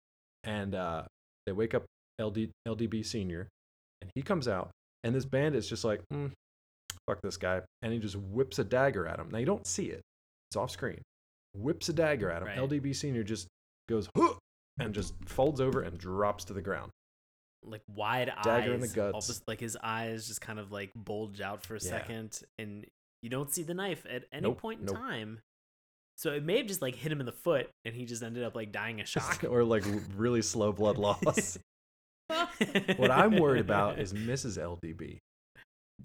and uh, they wake up LD LDB Senior, and he comes out, and this bandit's just like, mm, fuck this guy, and he just whips a dagger at him. Now you don't see it; it's off screen. Whips a dagger at him. Right. LDB Senior just goes huh, and just folds over and drops to the ground. like wide Dagger eyes. in the guts. almost like his eyes just kind of like bulge out for a Yeah. second, and you don't see the knife at any Nope, point in nope. time. So it may have just like hit him in the foot, and he just ended up like dying of shock. [laughs] or like really slow blood [laughs] loss. What I'm worried about is [laughs] Mrs. LDB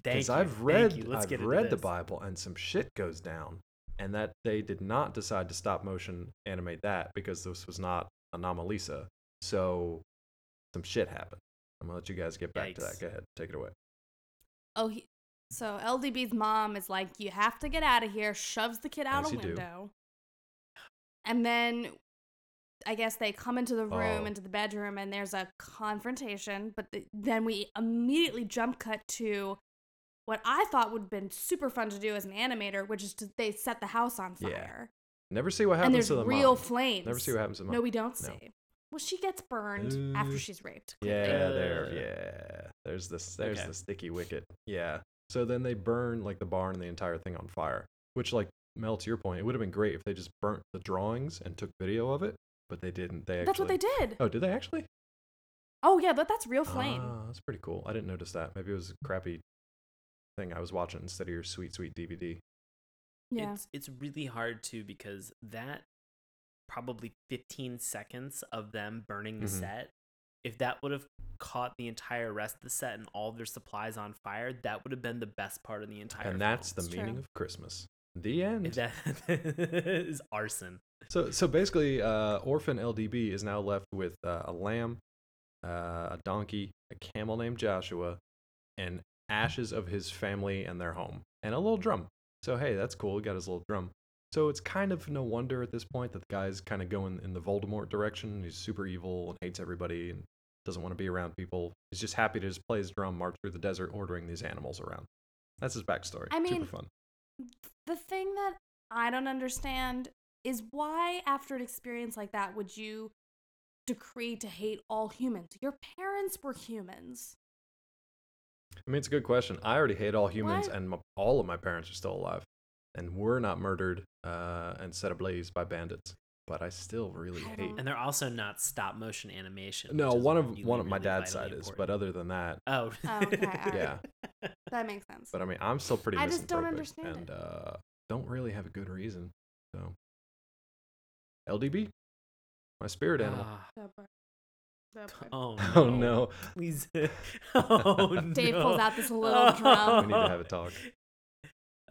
because I've thank read you. Let's I've get read the. Bible and some shit goes down, and that they did not decide to stop motion animate that because this was not Anomalisa. So some shit happened. I'm gonna let you guys get back to that. Go ahead, take it away. Oh, he, so LDB's mom is like, "You have to get out of here." Shoves the kid out As a you do. window, and then I guess they come into the room, Oh. into the bedroom, and there's a confrontation. But th- then we immediately jump cut to what I thought would have been super fun to do as an animator, which is to they set the house on Yeah. fire, Never see what and happens there's to the real mom. flames. Never see what happens to the mom. No, we don't No. see. Well, she gets burned after Uh, she's raped. Yeah, there. Yeah, there's this. There's okay. the sticky wicket. Yeah. So then they burn like the barn and the entire thing on fire. Which, like Mel, to your point, it would have been great if they just burnt the drawings and took video of it, but they didn't. They actually... That's what they did. Oh, did they actually? Oh yeah, but that's real flame. Ah, that's pretty cool. I didn't notice that. Maybe it was a crappy thing I was watching instead of your sweet, sweet DVD. yeah. It's it's really hard too because that probably 15 seconds of them burning the Mhm. set if that would have caught the entire rest of the set and all their supplies on fire, that would have been the best part of the entire. and that's the. It's meaning true. of Christmas. The end. If [laughs] that is arson. So so basically, uh, orphan LDB is now left with uh, a lamb, uh, a donkey, a camel named Joshua, and ashes of his family and their home, and a little drum. So hey, that's cool. He got his little drum. So it's kind of no wonder at this point that the guy's kind of going in the Voldemort direction. He's super evil and hates everybody and doesn't want to be around people. He's just happy to just play his drum, march through the desert, ordering these animals around. That's his backstory. I mean, super fun. The thing that I don't understand is why, after an experience like that, would you decree to hate all humans? Your parents were humans. I mean, it's a good question. I already hate all humans, What? and m all of my parents are still alive, and were not murdered uh, and set ablaze by bandits. But I still really I hate. And they're also not stop motion animation. No, one of really, one of my really dad's vitally side is, but other than that, Oh. Oh, okay, [laughs] alright. yeah. That makes sense. But I mean, I'm still pretty. I just don't understand and it. uh, don't really have a good reason. So, LDB, my spirit animal. Ah, That part. That part. oh, [laughs] Oh no, Please. [laughs] oh, Dave no. pulls out this little drum. we need to have a talk. [laughs]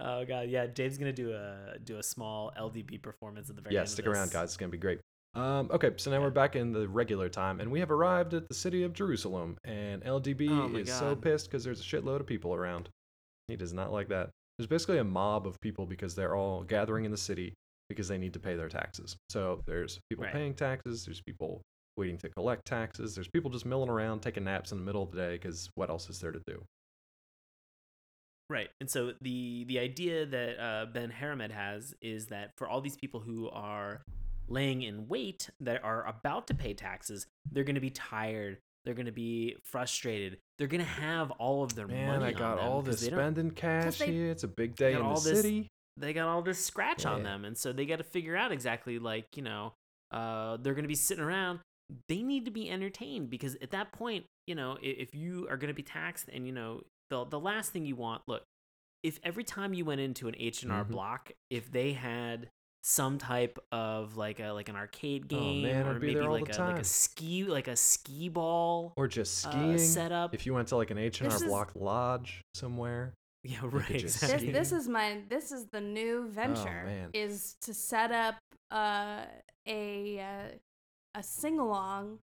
Oh god, yeah. Dave's gonna do a do a small LDB performance at the very Yeah, end. of stick around, this. guys. It's gonna be great. Um, okay, so now Yeah. we're back in the regular time, and we have arrived at the city of Jerusalem. And LDB Oh my is so God. pissed because there's a shitload of people around. He does not like that. There's basically a mob of people because they're all gathering in the city because they need to pay their taxes. So there's people Right. paying taxes. There's people waiting to collect taxes. There's people just milling around, taking naps in the middle of the day because what else is there to do? Right. And so the the idea that uh, Ben Haramed has is that for all these people who are laying in wait that are about to pay taxes, they're going to be tired. They're going to be frustrated. They're going to have all of their Man, money I got all this spending cash here. It's a big day in the this- city. They got all this scratch on them and so they got to figure out exactly like you know uh, they're going to be sitting around they need to be entertained because at that point you know if you are going to be taxed and you know the, the last thing you want look if every time you went into an h&r Mhm. block if they had some type of like a like an arcade Oh, game man, or maybe like a like a ski like a ski ball Or just uh, skiing. setup If you went to like an H and R This is- Block lodge somewhere, yeah [laughs] right just this this is my this is the new venture Oh, man. is to set up uh, a uh, a sing along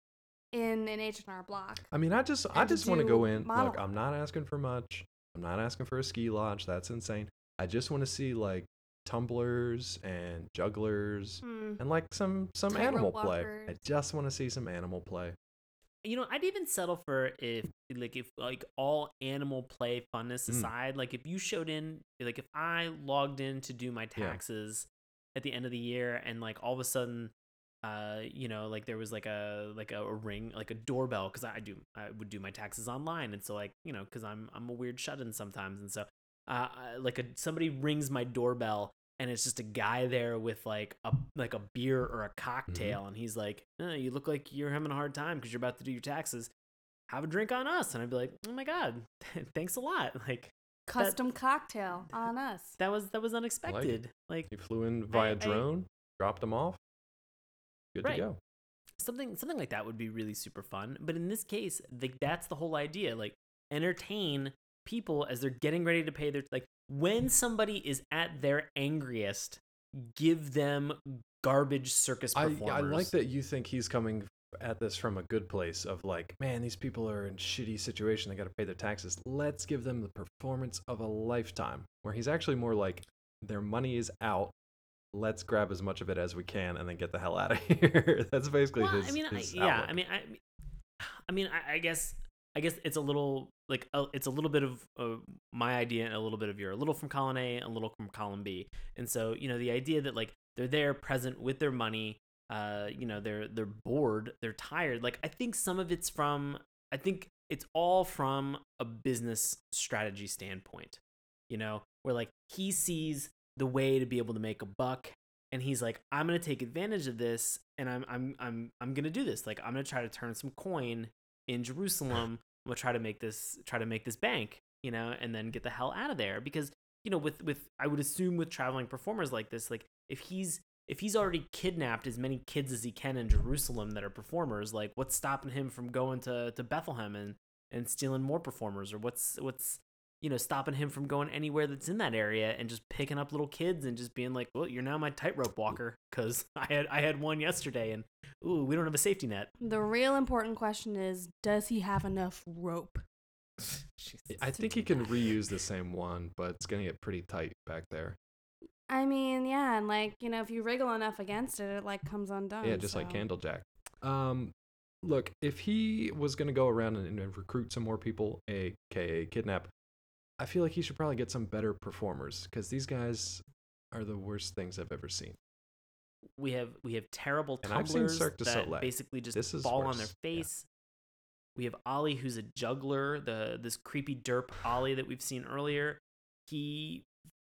in an H and R block. I mean, I just I just want to go do in. Look. I'm not asking for much. I'm not asking for a ski lodge. That's insane. I just want to see like tumblers and jugglers Hmm. and like some some Tightrope animal play. I just want to see some animal play. You know i'd even settle for if like if like all animal play funness Mm. aside like if you showed in like if i logged in to do my Yeah. taxes at the end of the year and like all of a sudden uh you know like there was like a like a, a ring like a doorbell because I do i would do my taxes online and so like you know because i'm i'm a weird shut-in sometimes and so uh like a somebody rings my doorbell and it's just a guy there with like a like a beer or a cocktail and he's like "Uh, you look like you're having a hard time because you're about to do your taxes have a drink on us and i'd be like oh my god [laughs] thanks a lot [laughs] like Custom cocktail on us. [laughs] that was that was unexpected like You flew in via I- drone, dropped them off. Good Right. to go. something something like that would be really super fun but in this case like that's the whole idea like entertain people as they're getting ready to pay their like when somebody is at their angriest give them garbage circus I, performers I like that you think he's coming at this from a good place of like, man, these people are in shitty situation. They got to pay their taxes. Let's give them the performance of a lifetime. Where he's actually more like, their money is out. Let's grab as much of it as we can and then get the hell out of [laughs] here. That's basically well, his. I mean, I, yeah. I mean, I, I mean, I, I guess, I guess it's a little like uh, it's a little bit of uh, my idea and a little bit of your, a little from column A, a little from column B, and so you know the idea that like they're there, present with their money, uh, you know, they're they're bored, they're tired. Like I think some of it's from, I think it's all from a business strategy standpoint, you know, where like he sees the way to be able to make a buck and he's like i'm gonna take advantage of this and i'm i'm i'm, I'm gonna do this like i'm gonna try to turn some coin in jerusalem i'm gonna try to make this try to make this bank you know and then get the hell out of there because you know with with i would assume with traveling performers like this like if he's if he's already kidnapped as many kids as he can in Jerusalem that are performers, like what's stopping him from going to, to Bethlehem and, and stealing more performers? Or what's what's you know stopping him from going anywhere that's in that area and just picking up little kids and just being like, well, you're now my tightrope walker because [laughs] I had I had one yesterday and ooh, we don't have a safety net. The real important question is does he have enough rope? [laughs] I think he can reuse the same one, but it's gonna get pretty tight back there. I mean, yeah, and like, you know, if you wriggle enough against it, it like comes undone. yeah, just like Candlejack. Um, look, if he was gonna go around and, and recruit some more people, aka kidnap, I feel like he should probably get some better performers because these guys are the worst things I've ever seen. we have we have terrible And I've seen tumblers that Soleil. basically just This is fall on their worse. Yeah. face. We have Ali, who's a juggler, the this creepy derp Ali that we've seen earlier. He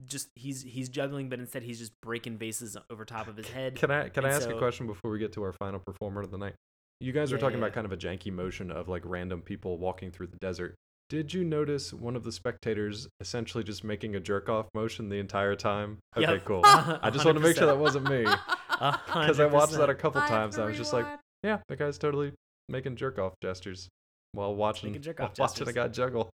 just he's he's juggling, but instead he's just breaking vases over top of his head. Can I can I And ask a question before we get to our final performer of the night? You guys were talking yeah, about kind of a janky motion of like random people walking through the desert. Did you notice one of the spectators essentially just making a jerk off motion the entire time? Okay, Yep. cool. [laughs] I just want to make sure that wasn't me [laughs] because I watched that a 100%. couple I have times. I was just like, yeah, that guy's totally making jerk off gestures while watching Making jerk while off watching a guy juggle.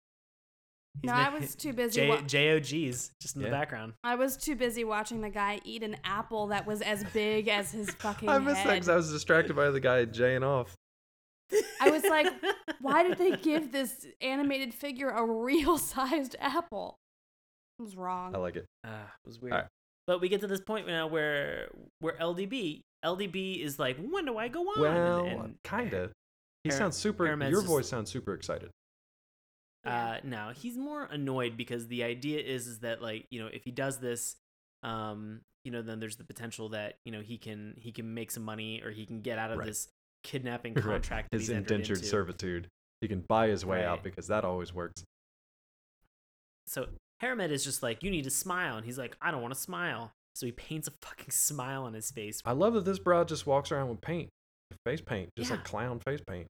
He's No, I was too busy. J- wa- JOGs just in Yeah. the background. I was too busy watching the guy eat an apple that was as big as his [laughs] fucking I missed that because I was distracted by the guy jaying off. I was like, [laughs] Why did they give this animated figure a real [laughs] sized apple? It was wrong. I like it. Ah, it was weird. Alright. But we get to this point now where where LDB LDB is like, when do I go on? Well, And- and, kinda. He Par- sounds super. Paramed's Your just- voice sounds super excited. Uh, no, he's more annoyed because the idea is is that like you know if he does this, um, you know then there's the potential that you know he can he can make some money or he can get out of Right. this kidnapping contract His indentured into. servitude. He can buy his way out because that always works. So Paramed is just like, you need to smile, and he's like, I don't want to smile. So he paints a fucking [laughs] smile on his face. I love that this broad just walks around with paint, face paint, just like clown face paint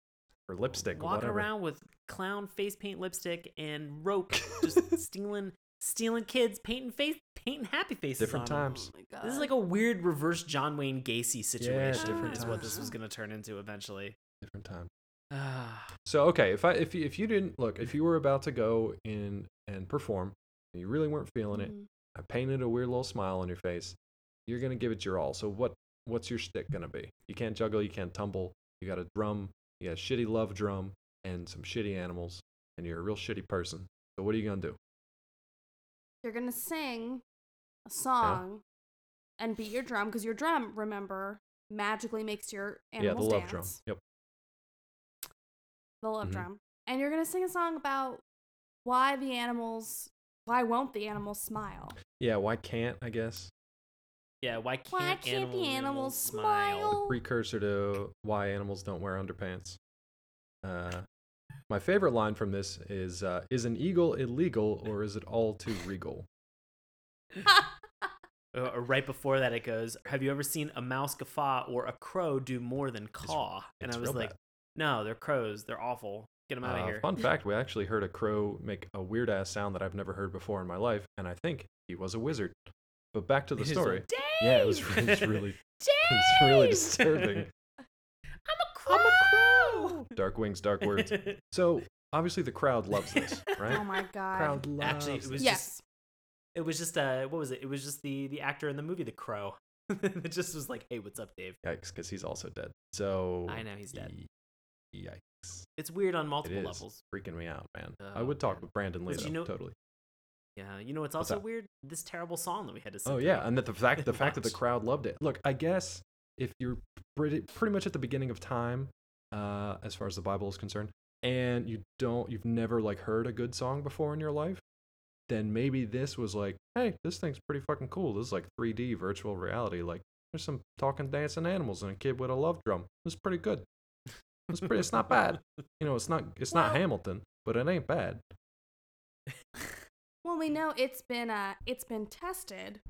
or lipstick walking around with clown face paint lipstick and rope, [laughs] just stealing stealing kids, painting face painting happy faces. Different on 'em. times. Oh my God. This is like a weird reverse John Wayne Gacy situation. Yeah, different is what this was gonna turn into eventually. Different time. Ah, So okay, if I if you, if you didn't look, if you were about to go in and perform, and you really weren't feeling it, Mhm. I painted a weird little smile on your face. You're gonna give it your all. So what what's your stick gonna be? You can't juggle, you can't tumble. You got a drum, you got a shitty love drum, and some shitty animals, and you're a real shitty person. So what are you gonna do? You're gonna sing a song and beat your drum because your drum, remember, magically makes your animals yeah, the love dance. drum. Yep. The love Mhm. drum. And you're gonna sing a song about why the animals, why won't the animals smile? Yeah, why can't I guess? yeah. Why can't, Why can't the animals smile? Precursor to why animals don't wear underpants. Uh, my favorite line from this is uh, Is an eagle illegal or is it all too regal? [laughs] Uh, right before that, it goes, "Have you ever seen a mouse guffaw or a crow do more than caw?" and it's I was like, bad. "No, they're crows. They're awful. Get them out Uh, of here." Fun fact: We actually heard a crow make a weird ass sound that I've never heard before in my life, and I think he was a wizard. But back to the story. like, yeah, it was, [laughs] it was really, it was really disturbing. [laughs] I'm a crow. Dark wings, dark words. [laughs] So obviously the crowd loves this, [laughs] right? oh my god. crowd loves Actually, it was this. yes. It was just uh, what was it? It was just the the actor in the movie The Crow. [laughs] it just was like, "Hey, what's up, Dave?" Yikes, because he's also dead. So I know he's dead. y- Yikes. It's weird on multiple is levels. freaking me out, man. I Oh, would talk man. with Brandon Lee, But though, you know- totally. Yeah, you know what's What's also that? weird? This terrible song that we had to sing. Oh yeah, and that the fact the fact that the crowd loved it. Look, I guess if you're pretty pretty much at the beginning of time, uh, as far as the Bible is concerned, and you don't you've never like heard a good song before in your life, then maybe this was like, hey, this thing's pretty fucking cool. This is like 3D virtual reality. Like there's some talking dancing animals and a kid with a love drum. It's pretty good. It's pretty. It's not bad. You know, it's not it's not Hamilton, but it ain't bad. [laughs] Well, we know it's been uh, it's been tested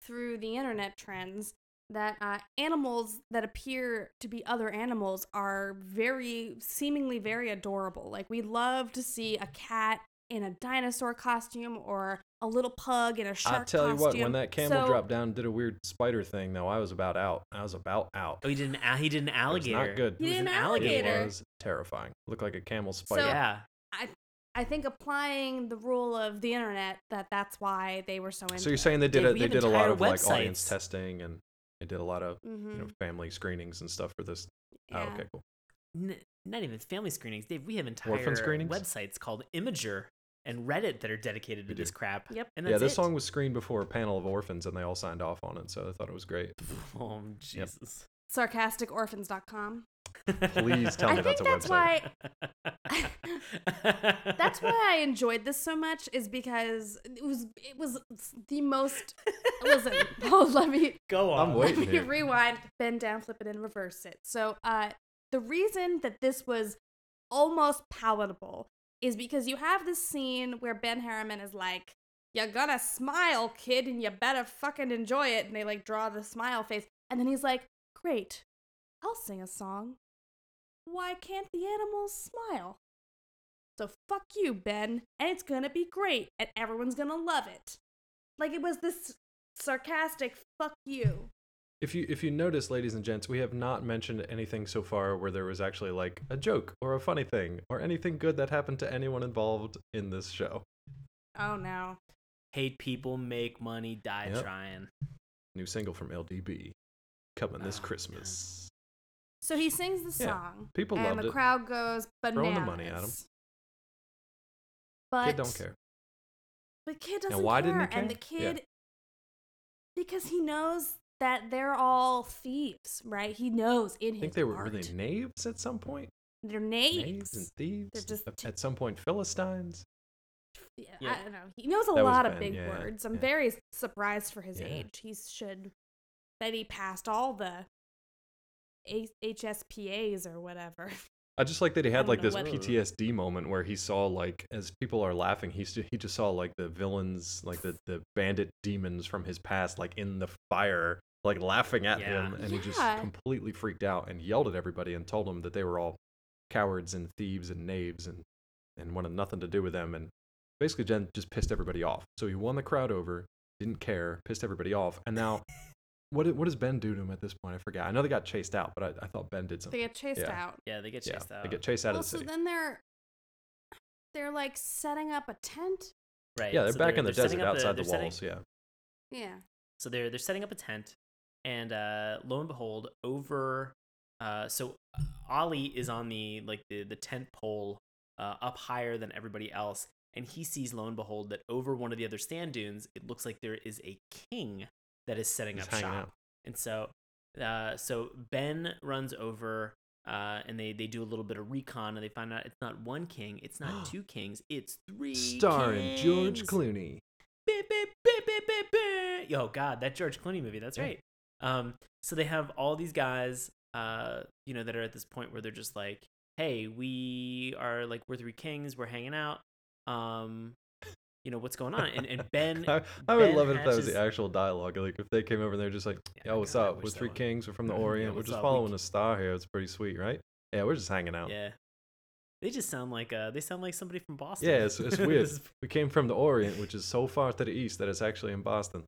through the internet trends that uh, animals that appear to be other animals are very seemingly very adorable. Like we love to see a cat in a dinosaur costume or a little pug in a shark I tell you what, when that camel So- dropped down and did a weird spider thing, though, I was about out. I was about out. Oh, he did an he did an It was alligator. not good. It was He did an an alligator. alligator. It was terrifying. Looked like a camel spider. So- Yeah. I I think applying the rule of the internet that that's why they were so into. So you're saying they did Dave, a, they did a lot entire of like audience testing and they did a lot of hmm you know family screenings and stuff for this. Oh, okay, cool. N- not even family screenings, Dave. We have entire Orphan screenings? websites called Imgur and Reddit that are dedicated to do. this crap. Yep. And Yeah, this it. song was screened before a panel of orphans and they all signed off on it, so I thought it was great. [laughs] Oh Jesus! Sarcasticorphans.com. Please tell I me think that's a that's website. why [laughs] that's why I enjoyed this so much is because it was it was the most listen [laughs] hold let me Go on. I'm waiting let me here. rewind bend down flip it and reverse it so uh the reason that this was almost palatable is because you have this scene where Ben Haramed is like you're gonna smile kid and you better fucking enjoy it and they like draw the smile face and then he's like great I'll sing a song why can't the animals smile so fuck you, Ben, and it's gonna be great, and everyone's gonna love it. Like it was this sarcastic fuck you. If you if you notice, ladies and gents, we have not mentioned anything so far where there was actually like a joke or a funny thing or anything good that happened to anyone involved in this show. Oh no. Hate people, make money, die Yep. trying. New single from LDB coming this Oh, man. Christmas. So he sings the Yeah, song, people and loved the it. crowd goes bananas. Throwing the money at him. But Kid don't care. But kid doesn't Now, why care, didn't he care. and the care? Yeah. kid because he knows that they're all thieves, right? He knows in I his think they were heart. were they knaves at some point. They're Knaves knaves. and thieves. They're just At- t- at some point Philistines. Yeah, Yeah. I don't know. He knows a That lot of Ben, big yeah, words. I'm yeah. very surprised for his Yeah. age. He should that he passed all the A- HSPAs or whatever. I just like that he had like this what- PTSD moment where he saw like as people are laughing, he st- he just saw like the villains, like the the bandit demons from his past, like in the fire, like laughing at Yeah. him, and he just completely freaked out and yelled at everybody and told them that they were all cowards and thieves and knaves and and wanted nothing to do with them and basically Jen just pissed everybody off. So he won the crowd over, didn't care, pissed everybody off, and now. What, did- what does Ben do to him at this point? I forget. I know they got chased out, but I, I thought Ben did something. They get chased Yeah. out. Yeah, they get Yeah, chased out. they get chased out well, of the so city. then they're they're like setting up a tent. right. Yeah, they're so back in the they're setting desert outside the they're setting- walls. Yeah. Yeah. So they're they're setting up a tent, and uh, lo and behold, over uh, so Ali is on the like the the tent pole uh, up higher than everybody else, and he sees lo and behold that over one of the other sand dunes, it looks like there is a king that is setting Just up shop. out. And so, uh, so Ben runs over, uh, and they they do a little bit of recon, and they find out it's not one king, it's not [gasps] two kings, it's three. Starring George. Clooney. Beep, beep, beep, beep, beep, beep. Yo, God, that George Clooney movie. That's Yeah. right. Um, so they have all these guys, uh, you know, that are at this point where they're just like, "Hey, we are like we're three kings. We're hanging out. Um, you know what's going on?" And and [laughs] Ben, I, I would Ben love it if that was hatches- the actual dialogue. Like if they came over and they're just like, Yeah, "Yo, what's God, up? We're three kings. We're from the [laughs] Yeah, Orient. We're just up? We following c- a star here. It's pretty sweet, right? Yeah, we're just hanging out. yeah, they just sound like uh, they sound like somebody from Boston. Yeah, it's, it's weird. [laughs] we came from the Orient, which is so far to the east that it's actually in Boston.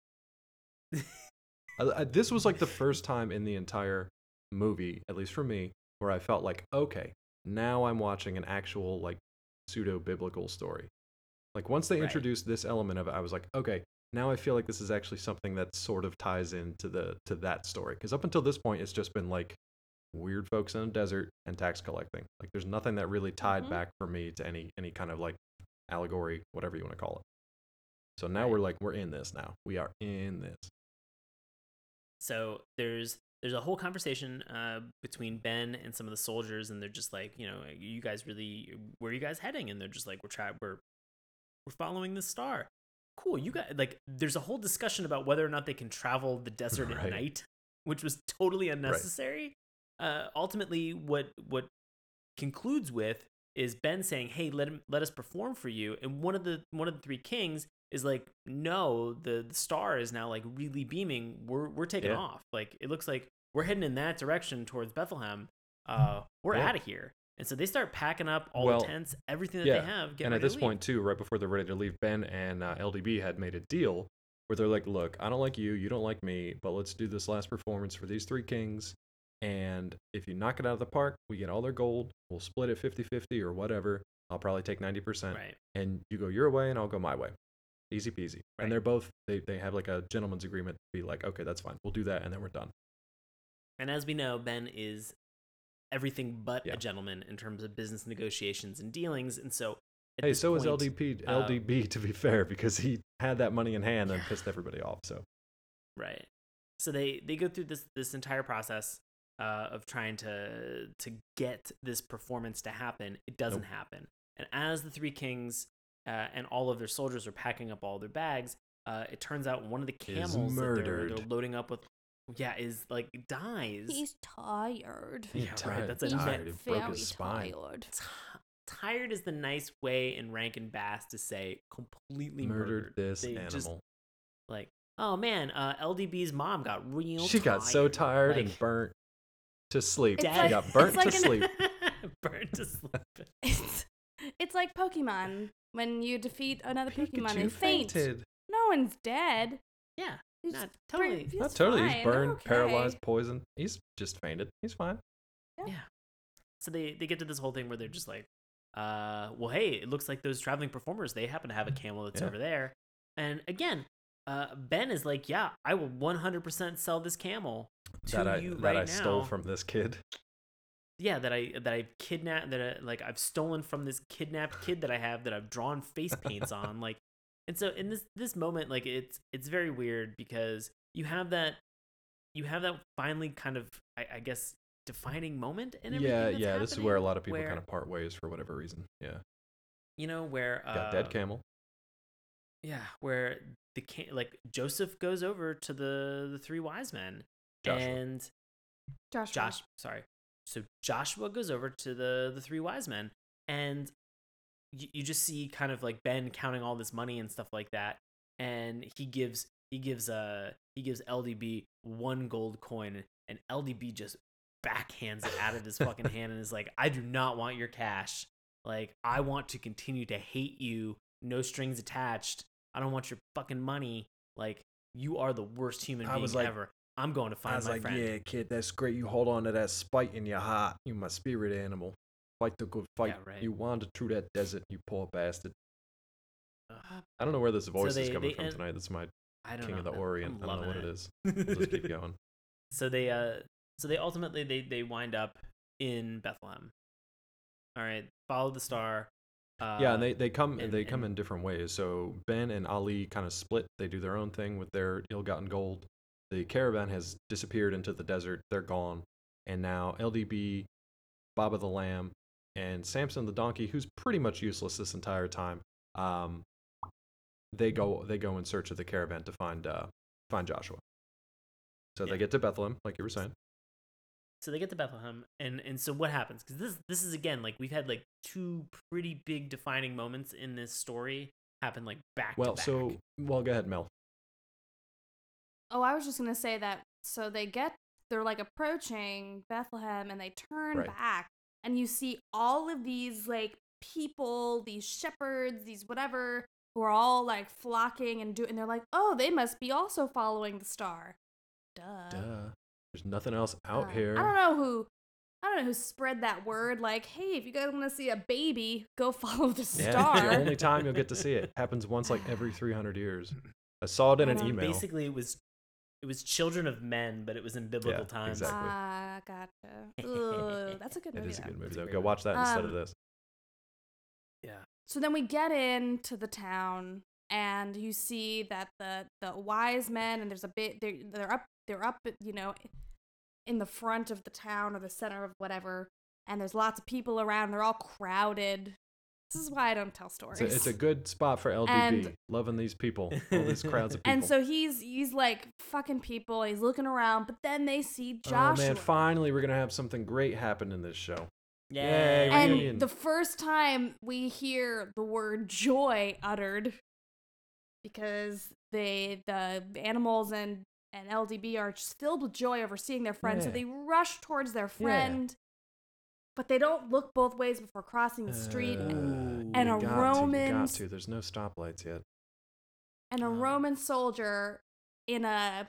I, I, this was like the first time in the entire movie, at least for me, where I felt like, okay, now I'm watching an actual like pseudo biblical story. Like once they Right. introduced this element of it, I was like, okay, now I feel like this is actually something that sort of ties into the to that story. Because up until this point, it's just been like weird folks in a desert and tax collecting. Like there's nothing that really tied Mhm. back for me to any any kind of like allegory, whatever you want to call it. So now Right. we're like we're in this now. We are in this. So there's there's a whole conversation uh, between Ben and some of the soldiers, and they're just like, you know, you guys really, where are you guys heading? And they're just like, we're trying, we're we're following the star. Cool, you got like, there's a whole discussion about whether or not they can travel the desert at night, which was totally unnecessary. Uh, ultimately, what what concludes with is Ben saying, "Hey, let him let us perform for you." And one of the one of the three kings is like, "No, the, the star is now like really beaming. We're we're taking Yeah. off. Like it looks like we're heading in that direction towards Bethlehem. Uh, we're Yeah. out of here." And so they start packing up all Well, the tents, everything that yeah, they have. And at to this point too, right before they're ready to leave, Ben and uh, LDB had made a deal where they're like, "Look, I don't like you, you don't like me, but let's do this last performance for these three kings. And if you knock it out of the park, we get all their gold. We'll split it 50-50 or whatever. I'll probably take ninety percent, right. and you go your way, and I'll go my way. Easy peasy. Right. And they're both they they have like a gentleman's agreement to be like, okay, that's fine, we'll do that, and then we're done. And as we know, Ben is everything but Yeah. a gentleman in terms of business negotiations and dealings. And so, Hey, so is point- LDP uh, LDB [laughs] to be fair because he had that money in hand and pissed everybody off. So Right. So they they go through this this entire process uh, of trying to to get this performance to happen. It doesn't Nope. happen. And as the three kings uh, and all of their soldiers are packing up all their bags, uh, it turns out one of the camels that they're, they're loading up with, yeah, is like dies. He's tired. He Yeah, right, that's a He's net- tired. He broke very his spine. tired. T- tired is the nice way in Rankin Bass to say completely Murdered murdered. this They animal. just like, oh man, uh, LDB's mom got real. she got so tired like, and burnt to sleep. It's she like- got [laughs] burnt it's like to an- sleep. [laughs] burnt to sleep. [laughs] It's, it's like Pokemon. When you defeat another Pokemon Pikachu and faint, fainted. no one's dead. Yeah, He's not totally. burnt- he's Not totally. He's burned, okay. paralyzed, poisoned. He's just fainted. He's fine. Yeah. So they they get to this whole thing where they're just like, uh, well, hey, it looks like those traveling performers they happen to have a camel that's Yeah. over there, and again. Uh, ben is like, yeah, I will 100% sell this camel to that I you that right I now. stole from this kid. yeah that i that i've kidnapped that I, like i've stolen from this kidnapped kid that i have that i've drawn face paints on like and so in this this moment like it's it's very weird because you have that you have that finally kind of i, I guess defining moment and Yeah, yeah. This is where a lot of people where, kind of part ways for whatever reason. Yeah. you know where uh, Got dead camel. yeah where the ca- like joseph goes over to the the three wise men Joshua. and Joshua. Josh, sorry. So Joshua goes over to the the three wise men, and you, you just see kind of like Ben counting all this money and stuff like that, and he gives he gives uh he gives LDB one gold coin, and LDB just backhands it out of his fucking [laughs] hand and is like, I do not want your cash. Like I want to continue to hate you, no strings attached. I don't want your fucking money. Like you are the worst human I being was like- ever. I'm going to find my friend. Yeah, kid, that's great. You hold on to that spite in your heart. You my spirit animal. Fight the good fight. right. You wander through that desert, you poor bastard. I don't know where this voice is they- coming they from end- tonight. That's my I don't King know. of the. Orient. I don't know what loving it is. [laughs] We'll just keep going. so they uh so they ultimately they they wind up in Bethlehem. All right, follow the star. Uh, yeah, and they, they come and- they come and- in different ways. So Ben and Ali kind of split. They do their own thing with their ill-gotten gold. The caravan has disappeared into the desert. They're gone, and now LDB, Baba the Lamb, and Samson the donkey, who's pretty much useless this entire time. Um, they go they go in search of the caravan to find uh find Joshua. So Yeah. they get to Bethlehem, like you were saying. so they get to Bethlehem, and and so what happens? Because this this is again like we've had like two pretty big defining moments in this story happen like back. Well, to back. so well, go ahead, Mel. Oh, I was just gonna say that. So they get, they're like approaching Bethlehem, and they turn Right. back, and you see all of these like people, these shepherds, these whatever, who are all like flocking and do, and they're like, oh, they must be also following the star. Duh. Duh. There's nothing else out Uh, here. I don't know who. I don't know who spread that word. Like, hey, if you guys want to see a baby, go [laughs] follow the Yeah, star. the only time you'll get to see it happens once like every 300 years. I saw it in an email. basically it was it was children of men, but it was in biblical Yeah, times. exactly. Ah, gotcha. Ugh, that's a good [laughs] It movie. is a good movie though. Go watch that instead of Um, this. Yeah. So then we get into the town, and you see that the the wise men, and there's a bit they're they're up they're up you know in the front of the town or the center of whatever, and there's lots of people around. They're all crowded. This is why I don't tell stories. It's a, it's a good spot for LDB. And- Loving these people, all these [laughs] crowds of people. and so he's he's like fucking people. He's looking around, but then they see Joshua. oh man, finally we're gonna have something great happen in this show. Yay. Yay, and reunion. the first time we hear the word joy uttered because they the animals and and LDB are just filled with joy over seeing their friend so they rush towards their friend but they don't look both ways before crossing the street. Uh, Ooh. And you a got to, got to. There's no stoplights yet. and a Oh. Roman soldier in a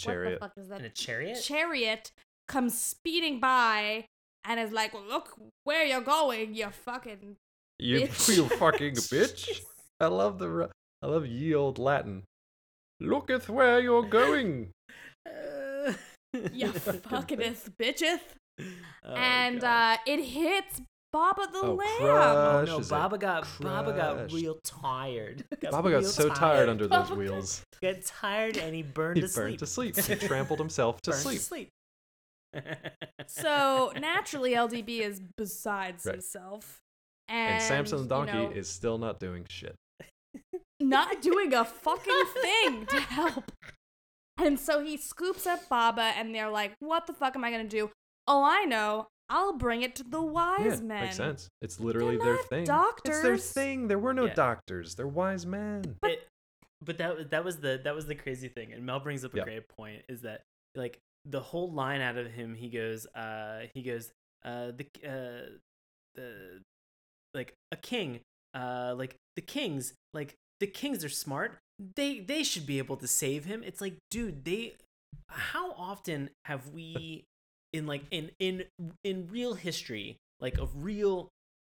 Chariot. What the fuck is that? In a chariot? chariot comes speeding by and is like, "Look where you're going, you fucking." You, [laughs] Bitch. you fucking [laughs] bitch. I love the I love ye old Latin. Looketh where you're going. Uh, [laughs] You fuckingest bitcheth. Oh, and uh, it hits Baba the Oh, Lamb. Oh no, crushes it. Baba got Baba got real tired. [laughs] Baba got so tired under [laughs] those Baba got- wheels. Got tired and he burned He to sleep. burned to sleep. [laughs] He trampled himself to Burned sleep. To sleep. So naturally, LDB is besides Right. himself. And, And Samson the you donkey know, is still not doing shit. not doing a fucking thing to help. And so he scoops up Baba, and they're like, "What the fuck am I gonna do? Oh, I know. I'll bring it to the wise yeah, men. makes sense. It's They're literally their not thing. Doctors. It's their thing. There were no Yeah. doctors. They're wise men. It- but that was- that was the that was the crazy thing, and Mel brings up a Yeah. great point. Is that like the whole line out of him? He goes, uh, he goes, uh, the uh, the like a king, uh, like the kings, like the kings are smart. They they should be able to save him. It's like, dude, they. How often have we, [laughs] in like in in in real history, like of real,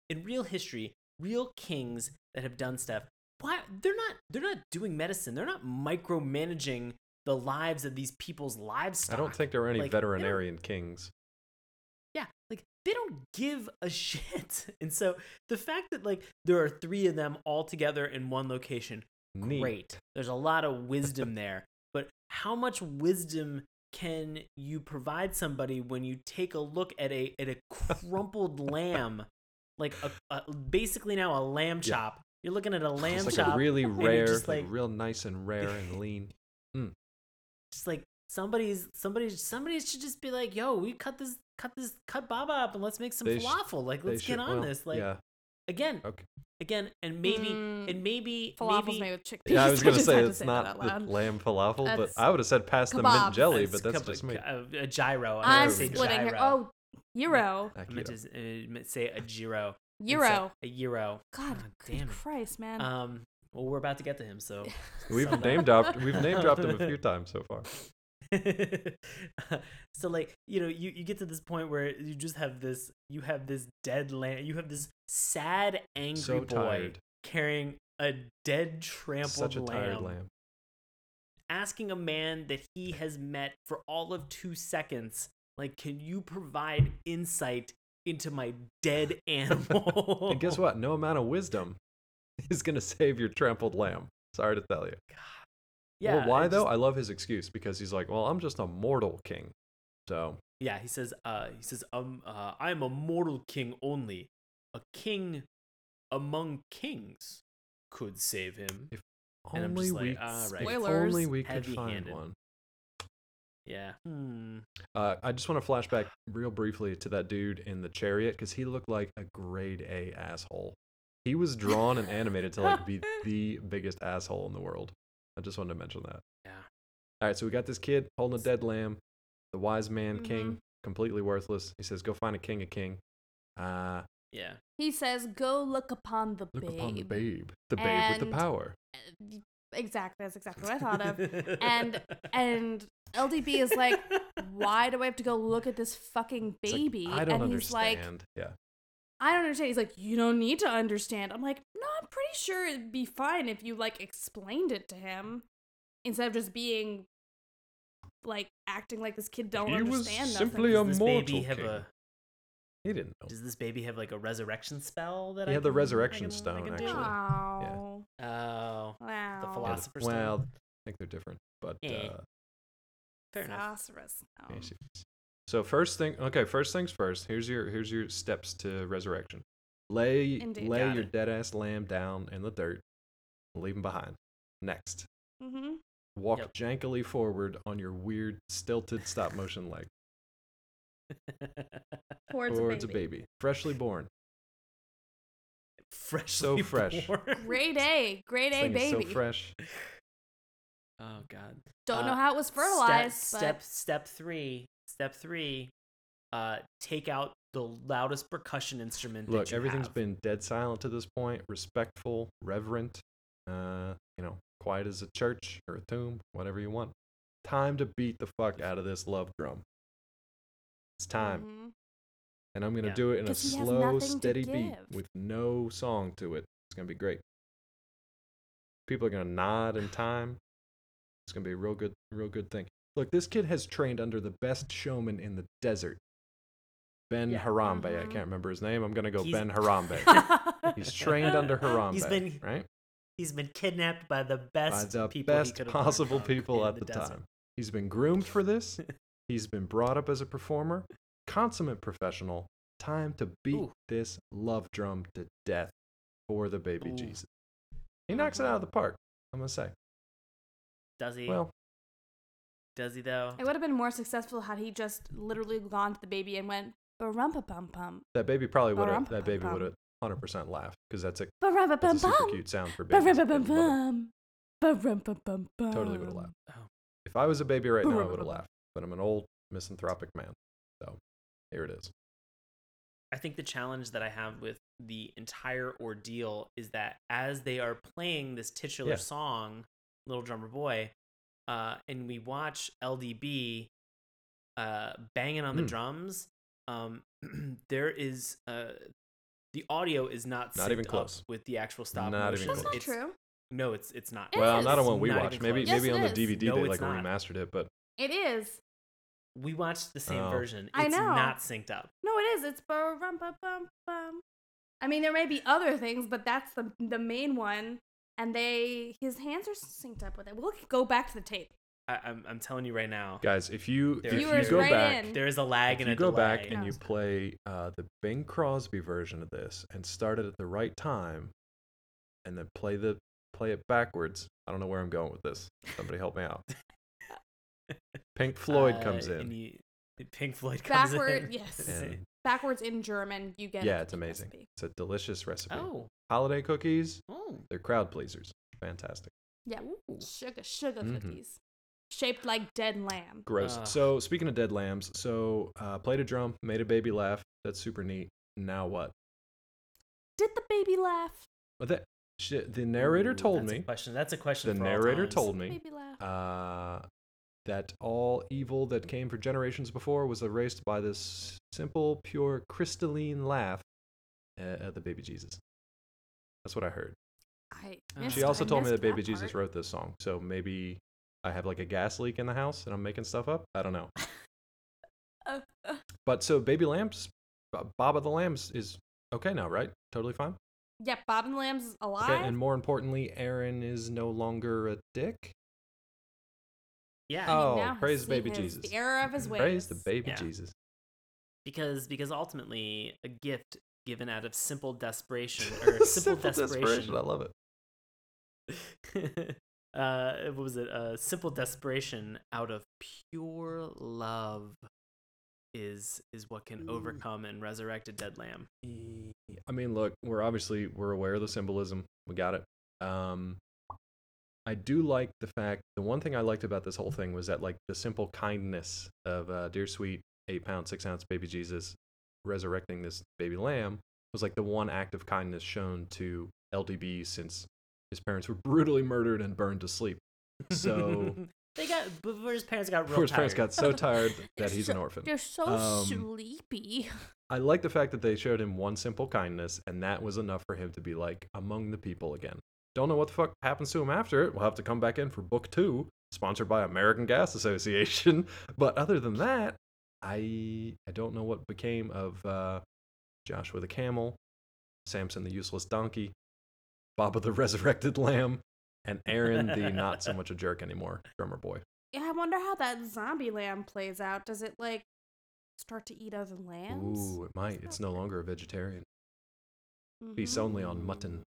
in real history, real kings that have done stuff. Why they're not they're not doing medicine. They're not micromanaging the lives of these people's livestock. I don't think there are any Like, veterinarian kings. yeah like they don't give a [laughs] shit. And so the fact that like there are three of them all together in one location Neat. great. There's a lot of wisdom there. But how much wisdom can you provide somebody when you take a look at a at a crumpled [laughs] lamb like a, a basically now a lamb Yeah. chop you're looking at a lamb It's like chop a really rare, like, like- real nice and rare and [laughs] lean. Mm. just like somebody's somebody somebody should just be like, "Yo, we cut this cut this cut Baba up and let's make some They sh- falafel. like, let's should- get on well, this. Like, yeah. Again, Okay. again, and maybe Mm, and maybe Falafels maybe made with chickpeas. Yeah, I was [laughs] gonna just say had to it's that not the lamb falafel, but I would have said pass the mint jelly, That's but that's cup- just me. a, a gyro. I I'm to say splitting here. gyro. Oh, Euro. I meant to uh, say a gyro. and Euro. A gyro. God, God damn it. Christ, man. Um. Well, we're about to get to him, so [laughs] We've Some- name dropped. We've [laughs] name dropped him a few times so far. [laughs] so like you know you, you get to this point where you just have this you have this dead lamb you have this sad angry So boy tired. carrying a dead trampled Such a tired lamb, lamb. asking a man that he has met for all of two seconds like can you provide insight into my dead [laughs] animal And guess what? No amount of wisdom [laughs] is gonna save your trampled lamb. Sorry to tell you. Yeah well, why it though? just- I love his excuse because he's like, well, I'm just a mortal king. So Yeah, he says, uh, he says, um, uh, I'm a mortal king only. A king among kings could save him. If And I'm only just like, we, "Ah, right." if Spoilers. only we could find one. Yeah. Hmm. Uh, I just want to flash back real briefly to that dude in the chariot because he looked like a grade A asshole. He was drawn and animated to like be [laughs] the biggest asshole in the world. I just wanted to mention that. Yeah. All right, so we got this kid holding a dead lamb. The wise man king, Mhm. completely worthless. He says, "Go find a king, a king." Uh, Yeah. he says, "Go look upon the look babe." upon the babe, the babe with the power. Uh, Exactly. That's exactly what I thought of. And [laughs] and LDB is like, "Why do I have to go look at this fucking It's like, baby?" I don't and he's like, understand. yeah, I don't understand. He's like, you don't need to understand. I'm like, no, I'm pretty sure it'd be fine if you like explained it to him instead of just being like acting like this kid don't understand. He was simply nothing. a Does this mortal baby have a? he didn't know. Does this baby have like a resurrection spell that He I had the can- I resurrection can- stone, can do? actually. Wow. Oh, Wow. the Yeah, the- philosopher's well. I think they're different, but Eh. uh, fair enough. Phosphorus. yeah, No. she- So first thing, okay, first things first. Here's your here's your steps to resurrection. Lay Indeed. lay Got your it. dead ass lamb down in the dirt. Leave him behind. Next, Mm-hmm. walk Yep. jankily forward on your weird stilted stop motion leg [laughs] Towards, towards a, baby. freshly born. fresh, So fresh. born. Grade A. Grade This A thing is baby. so fresh. Oh God. Don't Uh, know how it was fertilized. Step but step three. Step three. Uh, take out the loudest percussion instrument. Look, that you everything's have. been dead silent to this point, respectful, reverent, uh, you know, quiet as a church or a tomb, whatever you want. Time to beat the fuck out of this love drum. It's time. Mhm. And I'm going to Yeah. do it in a slow, steady beat with no song to it. It's going to be great. People are going to nod in time. It's going to be a real good, real good thing. Look, this kid has trained under the best showman in the desert, Ben Yeah. Harambe. I Mhm. can't remember his name. I'm going to go He's- Ben [laughs] Harambe. He's trained under Harambe. He's been right he's been kidnapped by the by best the people best could possible people at the, desert. time. He's been groomed for this. [laughs] He's been brought up as a performer, consummate professional. Time to beat Ooh. this love drum to death for the baby Ooh. Jesus. He knocks it out of the park. I'm gonna say. Does he? Well, Does he though? It would have been more successful had he just literally gone to the baby and went barumpa pum pum. that baby probably would have. That baby would have 100 percent laughed because that's a Barumpa that's a super cute sound for babies. Barumpa They pum love it. Barumpa pum pum. Totally would have laughed. Oh. If I was a baby right now, I would have laughed. But I'm an old misanthropic man, so here it is. I think the challenge that I have with the entire ordeal is that as they are playing this titular Yeah. song, Little Drummer Boy, uh, and we watch LDB uh, banging on the Hmm. drums, um, [clears throat] there is uh, the audio is not Not even synced close. with the actual stop Not motion. even That's not It's- true. No, it's it's not. It well, is. not on what we Not watched. Maybe. Yes, maybe on it the. DVD No, they like not. remastered it, but It is. We watched the same Oh. version. I It's know. not synced up. No, it is. It's barumpa pum pum. I mean, there may be other things, but that's the the main one. And they his hands are synced up with it. We'll go back to the tape. I, I'm I'm telling you right now. guys, if you if is- you go write back, in. There is a lag if and you a go delay. back and you play uh, the Bing Crosby version of this and start it at the right time, and then play the play it backwards. I don't know where I'm going with this. Somebody help me out. [laughs] Pink Floyd Uh, comes and in. you- Pink Floyd comes Backward, in. yes. And Backwards in German, you get. yeah, a it's amazing. recipe. It's a delicious recipe. Oh. Holiday cookies, Oh. they're crowd pleasers. Fantastic. Yeah, Ooh. sugar sugar Mhm. cookies, shaped like dead lamb. Gross. Ugh. So speaking of dead lambs, so uh, played a drum, made a baby laugh. That's super neat. Now what? Did the baby laugh? But that shit, the narrator Ooh, told that's me. A question. That's a question. The for narrator times. told me baby laugh. uh, that all evil that came for generations before was erased by this simple, pure, crystalline laugh uh, at the baby Jesus. That's what I heard. I missed- She also I told me that Baby Jesus wrote this song, so maybe I have like a gas leak in the house and I'm making stuff up. I don't know. Uh, [laughs] uh, But so Baby Lambs, Bob of the Lambs is okay now, right? Totally fine. yeah, Bob and the Lambs is alive. Okay, and more importantly, Aaron is no longer a dick. Yeah. Oh, Now has praise seen baby Jesus. The error of his ways. Praise the baby Yeah. Jesus. Because because ultimately a gift given out of simple desperation [laughs] or simple, desperation. I love it. [laughs] uh, what was it? Uh, simple desperation out of pure love is is what can overcome and resurrect a dead lamb. I mean, look, we're obviously we're aware of the symbolism. We got it. Um, I do like the fact. The one thing I liked about this whole thing was that like the simple kindness of uh, dear sweet eight pound six ounce baby Jesus resurrecting this baby lamb was like the one act of kindness shown to LDB since his parents were brutally murdered and burned to sleep. So [laughs] they got before his parents got real before his parents got so tired [laughs] that he's so- an orphan. You're so Um, sleepy. I like the fact that they showed him one simple kindness, and that was enough for him to be like among the people again. Don't know what the fuck happens to him after it. We'll have to come back in for book two, sponsored by American Gas Association. [laughs] But other than that, I I don't know what became of uh, Joshua the camel, Samson the useless donkey, Baba the [laughs] resurrected lamb, and Aaron the not so [laughs] much a jerk anymore drummer boy. Yeah, I wonder how that zombie lamb plays out. Does it like start to eat other lambs? Ooh, it might. It's no longer a vegetarian. Mhm. Feasts only on mutton.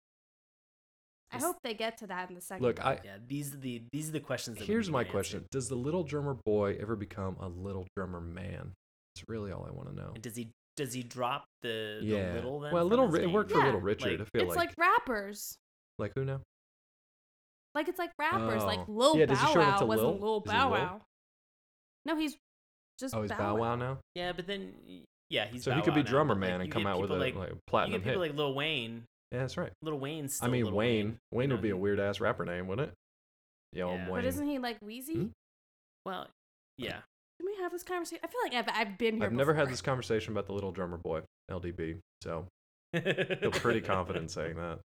I hope they get to that in the second. Look. I Yeah, these are the these are the questions. That Here's need my answered. question: Does the little drummer boy ever become a little drummer man? It's really all I want to know. And does he does he drop the, Yeah. the little then? well, little it name? worked for Little Richard. Like, I feel it's like like rappers. like who now? Like it's like rappers. Oh. Like Lil Yeah, Bow Wow wasn't Lil? Lil Bow Lil? Wow. No, he's just Oh, he's Bow Wow now. Yeah, but then Yeah, he's. so he could be Wow now, drummer but, man like, and you come out with a people like, like, you platinum get people hit. like Lil Wayne. Yeah, that's right. Little Wayne's. I mean, Lil Wayne. Wayne. Wayne would be a weird ass rapper name, wouldn't it? Yo, I'm Yeah. Wayne. But isn't he like Weezy? Hmm? Well, yeah. Can we have this conversation? I feel like I've, I've been here. I've never had this conversation about the little drummer boy, LDB. So I [laughs] feel pretty confident saying that.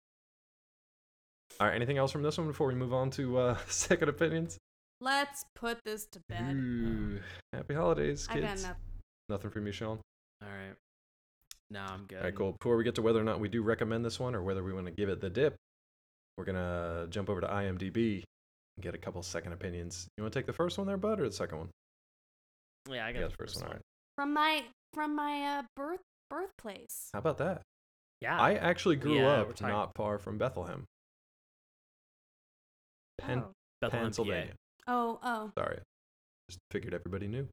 All right, anything else from this one before we move on to uh, [laughs] second opinions? Let's put this to bed. Ooh, happy holidays, I got kids. nothing. Nothing from you, Sean. All right. No, I'm good. All right, cool. Before we get to whether or not we do recommend this one or whether we want to give it the dip, we're gonna jump over to IMDb and get a couple second opinions. You want to take the first one there, Bud, or the second one? Yeah, I got Yeah, the the first one. All right. From my from my uh, birth birthplace. How about that? Yeah. I actually grew Yeah, up not far from Bethlehem, Pen- oh. Bethlehem, Pennsylvania. oh, oh. Sorry, just figured everybody knew.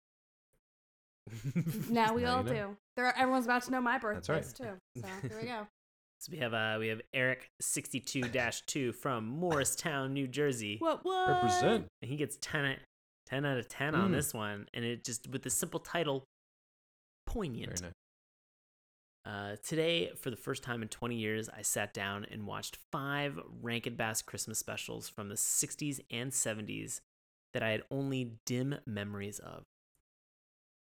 PA. [laughs] Now we Now all you know. do. There, everyone's about to know my That's right. too. So [laughs] here we go. So we have uh we have Eric sixty two two from Morristown, New Jersey. What? What? Represent. And he gets 10, out- 10 out of 10 on Mm. this one. And it just, with the simple title, Poignant. Very nice. Uh, today, for the first time in 20 years, I sat down and watched five Rankin Bass Christmas specials from the 60s and 70s that I had only dim memories of.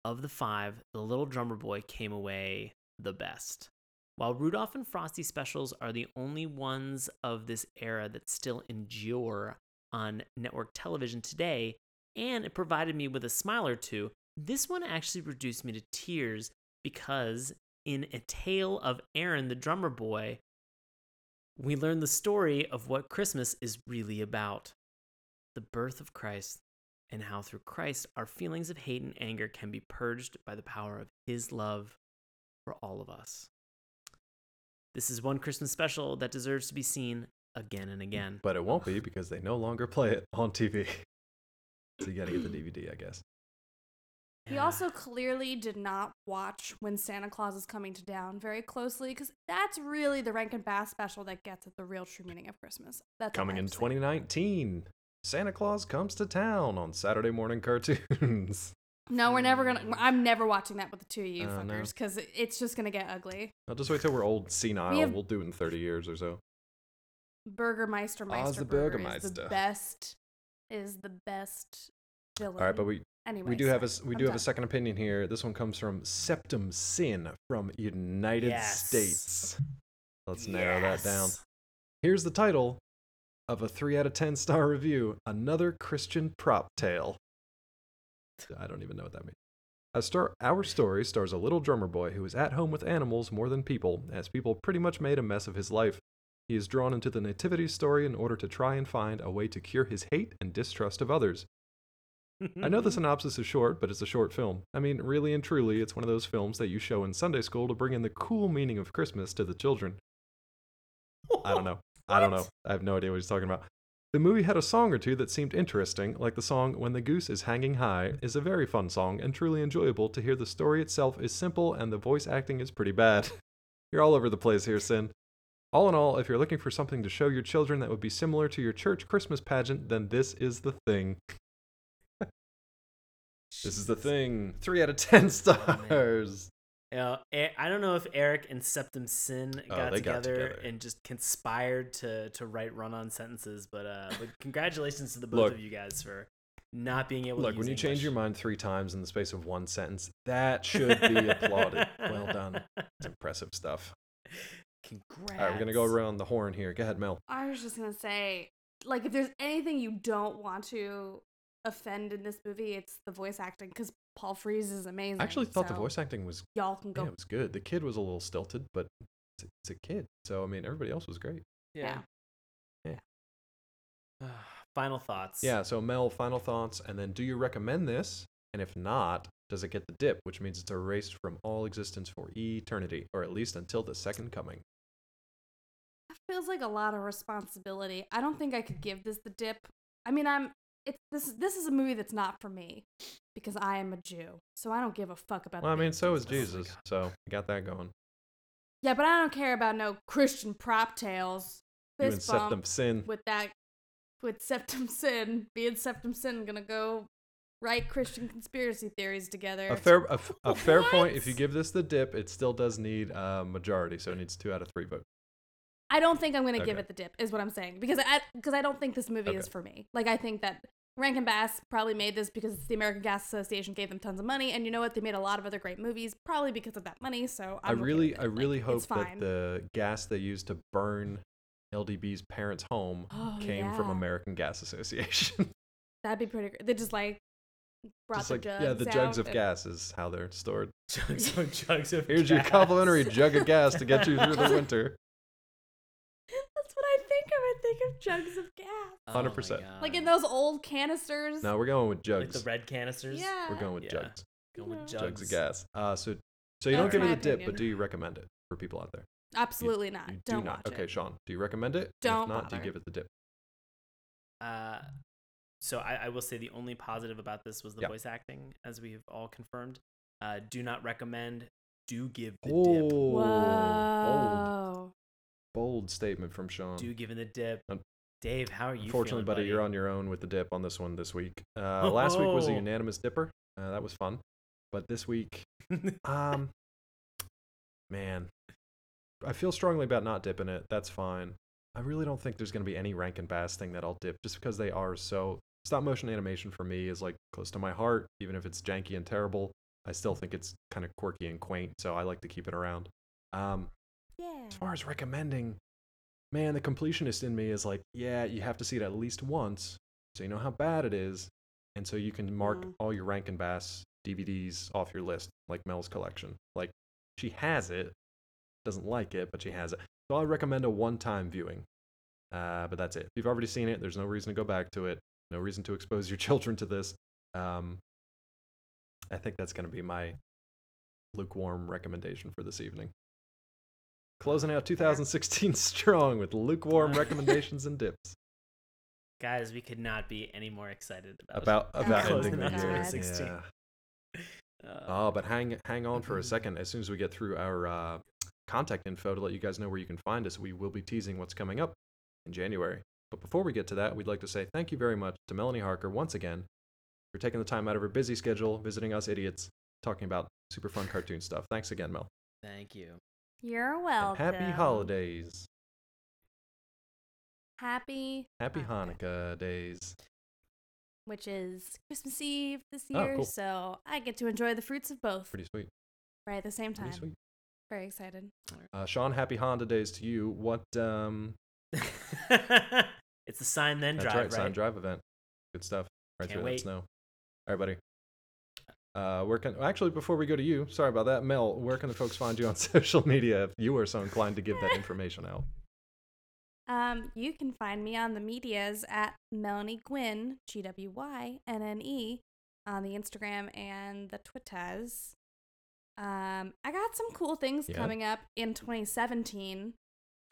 Of the five, The Little Drummer Boy came away the best. While Rudolph and Frosty specials are the only ones of this era that still endure on network television today, and it provided me with a smile or two, this one actually reduced me to tears because in A Tale of Aaron the Drummer Boy, we learn the story of what Christmas is really about the birth of Christ, and how through Christ our feelings of hate and anger can be purged by the power of His love for all of us. This is one Christmas special that deserves to be seen again and again. But it won't be because they no longer play it on TV. so you got to get the [clears throat] DVD, I guess. He Yeah. also clearly did not watch when Santa Claus is coming to town very closely because that's really the Rankin Bass special that gets at the real true meaning of Christmas. That's Coming in have to say. 2019, Santa Claus comes to town on Saturday morning cartoons. [laughs] No, we're never gonna. I'm never watching that with the two of you Uh, fuckers because it's just gonna get ugly. I'll just wait till we're old senile. have- We'll do it in 30 years or so. Burgermeister Oz Meister the Burger is Burgermeister. the best. Is the best villain. All right, but we anyway, we do have a we I'm do have a second opinion here. This one comes from Septum Sin from United Yes. States. Let's narrow that down. Here's the title of a 3 out of 10 star review Another Christian Prop Tale. I don't even know what that means. A star- our story stars a little drummer boy who is at home with animals more than people, as people pretty much made a mess of his life. He is drawn into the nativity story in order to try and find a way to cure his hate and distrust of others. I know the [laughs] synopsis is short, but it's a short film. I mean, really and truly, it's one of those films that you show in Sunday school to bring in the cool meaning of Christmas to the children. I don't know. I don't know. I have no idea what he's talking about. The movie had a song or two that seemed interesting, like the song When the Goose is Hanging High is a very fun song and truly enjoyable to hear the story itself is simple and the voice acting is pretty bad. [laughs] You're all over the place here, Sin. All in all, if you're looking for something to show your children that would be similar to your church Christmas pageant, then this is the thing. [laughs] This is the thing. Three out of ten [laughs] stars. Yeah, E- I don't know if Eric and Septum Sin Oh, got, got together together. and just conspired to to write run-on sentences, but uh, but [laughs] congratulations to the both Look. of you guys for not being able. Look, to when you use change your mind three times in the space of one sentence, that [laughs] should be applauded. Well done. It's [laughs] impressive stuff. Congrats. All right, we're gonna go around the horn here. Go ahead, Mel. I was just gonna say, like, if there's anything you don't want to offend in this movie, it's the voice acting because Paul Frees is amazing. I actually thought the voice acting was Y'all can yeah, go. it was good. The kid was a little stilted, but it's it's a kid. So I mean, everybody else was great. Yeah. Yeah. [sighs] Final thoughts. Yeah. So Mel, final thoughts, and then do you recommend this? And if not, does it get the dip, which means it's erased from all existence for eternity, or at least until the second coming? That feels like a lot of responsibility. I don't think I could give this the dip. I mean, I'm. It's this. is This is a movie that's not for me because I am a Jew, so I don't give a fuck about. Well, I mean, so is Jesus. Jesus. So you got that going. Yeah, but I don't care about no Christian prop tales. You and Septum Sin. with that, with Septum Sin being Septum Sin, gonna go write Christian conspiracy theories together. A fair a, a fair point. If you give this the dip, it still does need a majority, so it needs two out of three votes. I don't think I'm gonna give it the dip, is what I'm saying, because I because I don't think this movie is for me. Like I think that Rankin Bass probably made this because the American Gas Association gave them tons of money, and you know what? They made a lot of other great movies, probably because of that money. So I'm i really, it. I really Like, hope that the gas they used to burn LDB's parents' home Oh, came from. American Gas [laughs] Association. That'd be pretty great. They just like brought Just the like jugs yeah, the jugs of and- gas is how they're stored. [laughs] Jugs of jugs of Here's your complimentary jug of gas to get you through the [laughs] winter. That's what I think of. I think of [laughs] jugs of gas, Oh 100%. like in those old canisters. No, we're going with like jugs. the red canisters. Yeah. we're going with Yeah. jugs. Going with jugs. Jugs of gas. Uh, so so you don't That's give it my a dip, opinion. but do you recommend it for people out there? Absolutely not. You Don't do not. watch okay, it. Sean, do you recommend it? And Don't If not, do you bother. give it the dip? Uh, so I, I will say the only positive about this was the Yeah. voice acting, as we've all confirmed. Uh, do not recommend. Do give the Oh, dip. bold, Whoa. Bold statement from Sean. Do give in the dip. Un- Dave, how are you? Unfortunately, feeling, buddy, buddy, you're on your own with the dip on this one this week. Uh, last week was a Oh. unanimous dipper. Uh, that was fun. But this week, [laughs] um, man, I feel strongly about not dipping it. That's fine. I really don't think there's going to be any Rankin Bass thing that I'll dip just because they are so. Stop motion animation for me is like close to my heart, even if it's janky and terrible. I still think it's kind of quirky and quaint, so I like to keep it around. Um, Yeah. as far as recommending, man, the completionist in me is like, yeah, you have to see it at least once so you know how bad it is. And so you can mark Mm. all your Rankin Bass DVDs off your list, like Mel's collection. Like, she has it, doesn't like it, but she has it. So I recommend a one time viewing. Uh, but that's it. If you've already seen it, there's no reason to go back to it, no reason to expose your [laughs] children to this. Um, I think that's going to be my lukewarm recommendation for this evening. Closing out 2016 [laughs] strong with lukewarm [laughs] recommendations and dips. Guys, we could not be any more excited about About [laughs] about ending the year. 2016. Yeah. Uh, Oh, but hang hang on for a second. As soon as we get through our uh, contact info to let you guys know where you can find us, we will be teasing what's coming up in January. But before we get to that, we'd like to say thank you very much to Melanie Harker once again for taking the time out of her busy schedule, visiting us idiots, talking about super fun cartoon stuff. Thanks again, Mel. Thank you. You're And welcome. happy holidays. Happy. Happy Hanukkah. Hanukkah days. Which is Christmas Eve this Oh, year, cool. so I get to enjoy the fruits of both Pretty sweet. right at the same time. Pretty sweet. Very excited. Uh, Sean, happy Honda days to you. What um [laughs] it's the sign then That's drive, right, right? sign drive event. Good stuff. Right Can't through wait. that snow. All right, buddy. Uh, where can actually before we go to you, sorry about that, Mel. Where can the folks find you on [laughs] social media if you are so inclined to give that information out? Um, you can find me on the medias at Melanie Gwynne, G W Y N N E, on the Instagram and the Twitters. Um, I got some cool things coming up in 2017.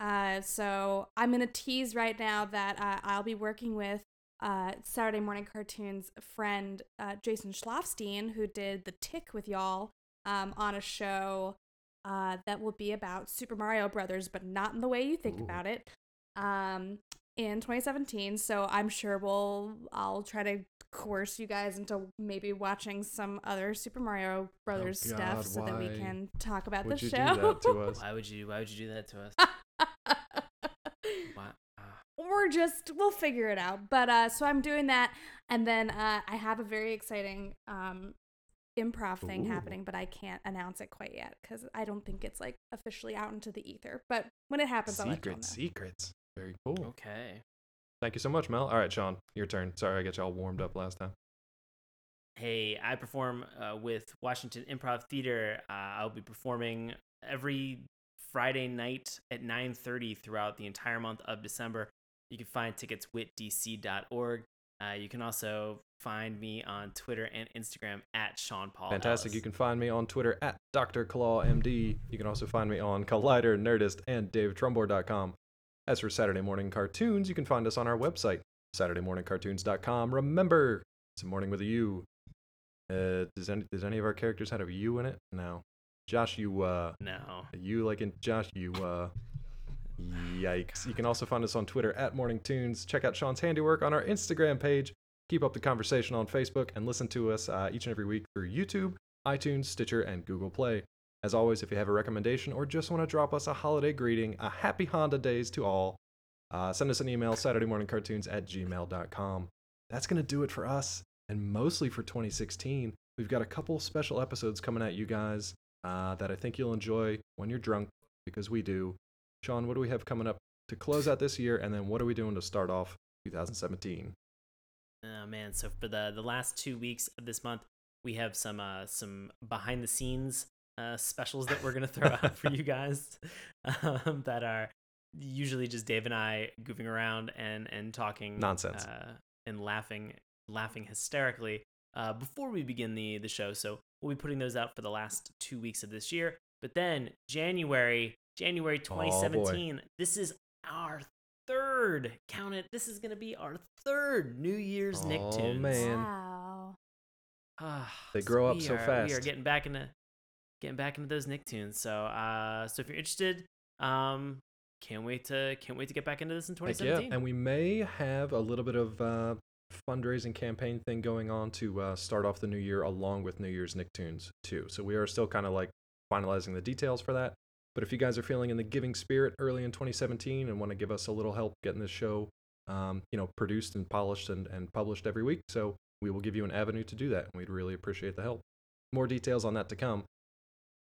Uh, so I'm gonna tease right now that uh, I'll be working with uh, Saturday Morning Cartoons friend uh, Jason Schlafstein, who did The Tick with y'all, um, on a show uh, that will be about Super Mario Brothers, but not in the way you think Ooh. about it. Um, in 2017, so I'm sure we'll I'll try to coerce you guys into maybe watching some other Super Mario Brothers Oh, God, stuff so that we can talk about the show. do that to us? Why would you? Why would you do that to us? [laughs] Why? or just we'll figure it out. But uh so I'm doing that and then uh I have a very exciting um improv thing Ooh. happening, but I can't announce it quite yet cuz I don't think it's like officially out into the ether. But when it happens I'll let you Secrets, know. secrets. Very cool. Okay. Thank you so much, Mel. All right, Sean, your turn. Sorry, I got you all warmed up last time. Hey, I perform uh, with Washington Improv Theater. Uh, I'll be performing every Friday night at 9:30 throughout the entire month of December. You can find tickets witdc.org. Uh, you can also find me on Twitter and Instagram at Sean Paul. Fantastic. Ellis. You can find me on Twitter at Dr. Claw MD. You can also find me on Collider, Nerdist, and DaveTrumbore.com. As for Saturday morning cartoons, you can find us on our website, SaturdayMorningCartoons.com. Remember, it's a morning with a U. Uh, does any does any of our characters have a U in it? No. Josh, you uh, No. You like in Josh, you uh. Yikes. You can also find us on Twitter at Morning Tunes. Check out Sean's handiwork on our Instagram page. Keep up the conversation on Facebook and listen to us uh, each and every week through YouTube, iTunes, Stitcher, and Google Play. As always, if you have a recommendation or just want to drop us a holiday greeting, a happy Honda days to all, uh, send us an email, SaturdayMorningCartoons at gmail.com. That's going to do it for us, and mostly for 2016. We've got a couple special episodes coming at you guys uh, that I think you'll enjoy when you're drunk, because we do. Sean, what do we have coming up to close out this year, and then what are we doing to start off 2017? Oh man! So for the the last two weeks of this month, we have some uh some behind the scenes uh specials that we're gonna throw out for you [laughs] guys, um, that are usually just Dave and I goofing around and and talking Nonsense. uh, and laughing laughing hysterically uh, before we begin the the show. So we'll be putting those out for the last two weeks of this year. But then January January 2017, this is our third count it. This is gonna be our third New Year's Oh, Nicktoons. Oh, man. Wow. Ah, They grow up so are- We are getting back into getting back into those Nicktoons. So uh, so if you're interested, um, can't wait to can't wait to get back into this in Heck 2017. yeah, and we may have a little bit of uh, fundraising campaign thing going on to uh, start off the new year along with New Year's Nicktoons too. So we are still kind of like finalizing the details for that. But if you guys are feeling in the giving spirit early in 2017 and want to give us a little help getting this show, um, you know, produced and polished and, and published every week, so we will give you an avenue to do that, and we'd really appreciate the help. More details on that to come.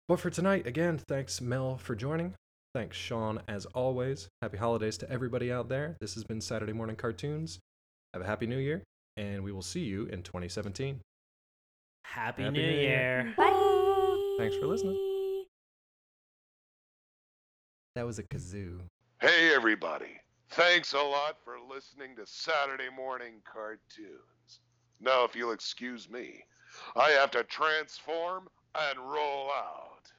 But for tonight, again, thanks Mel for joining. Thanks Sean as always. Happy holidays to everybody out there. This has been Saturday Morning Cartoons. Have a happy new year, and we will see you in 2017. Happy, Happy New New Year. Year. Bye. Thanks for listening. That was a kazoo. Hey, everybody. Thanks a lot for listening to Saturday Morning Cartoons. Now, if you'll excuse me, I have to transform and roll out.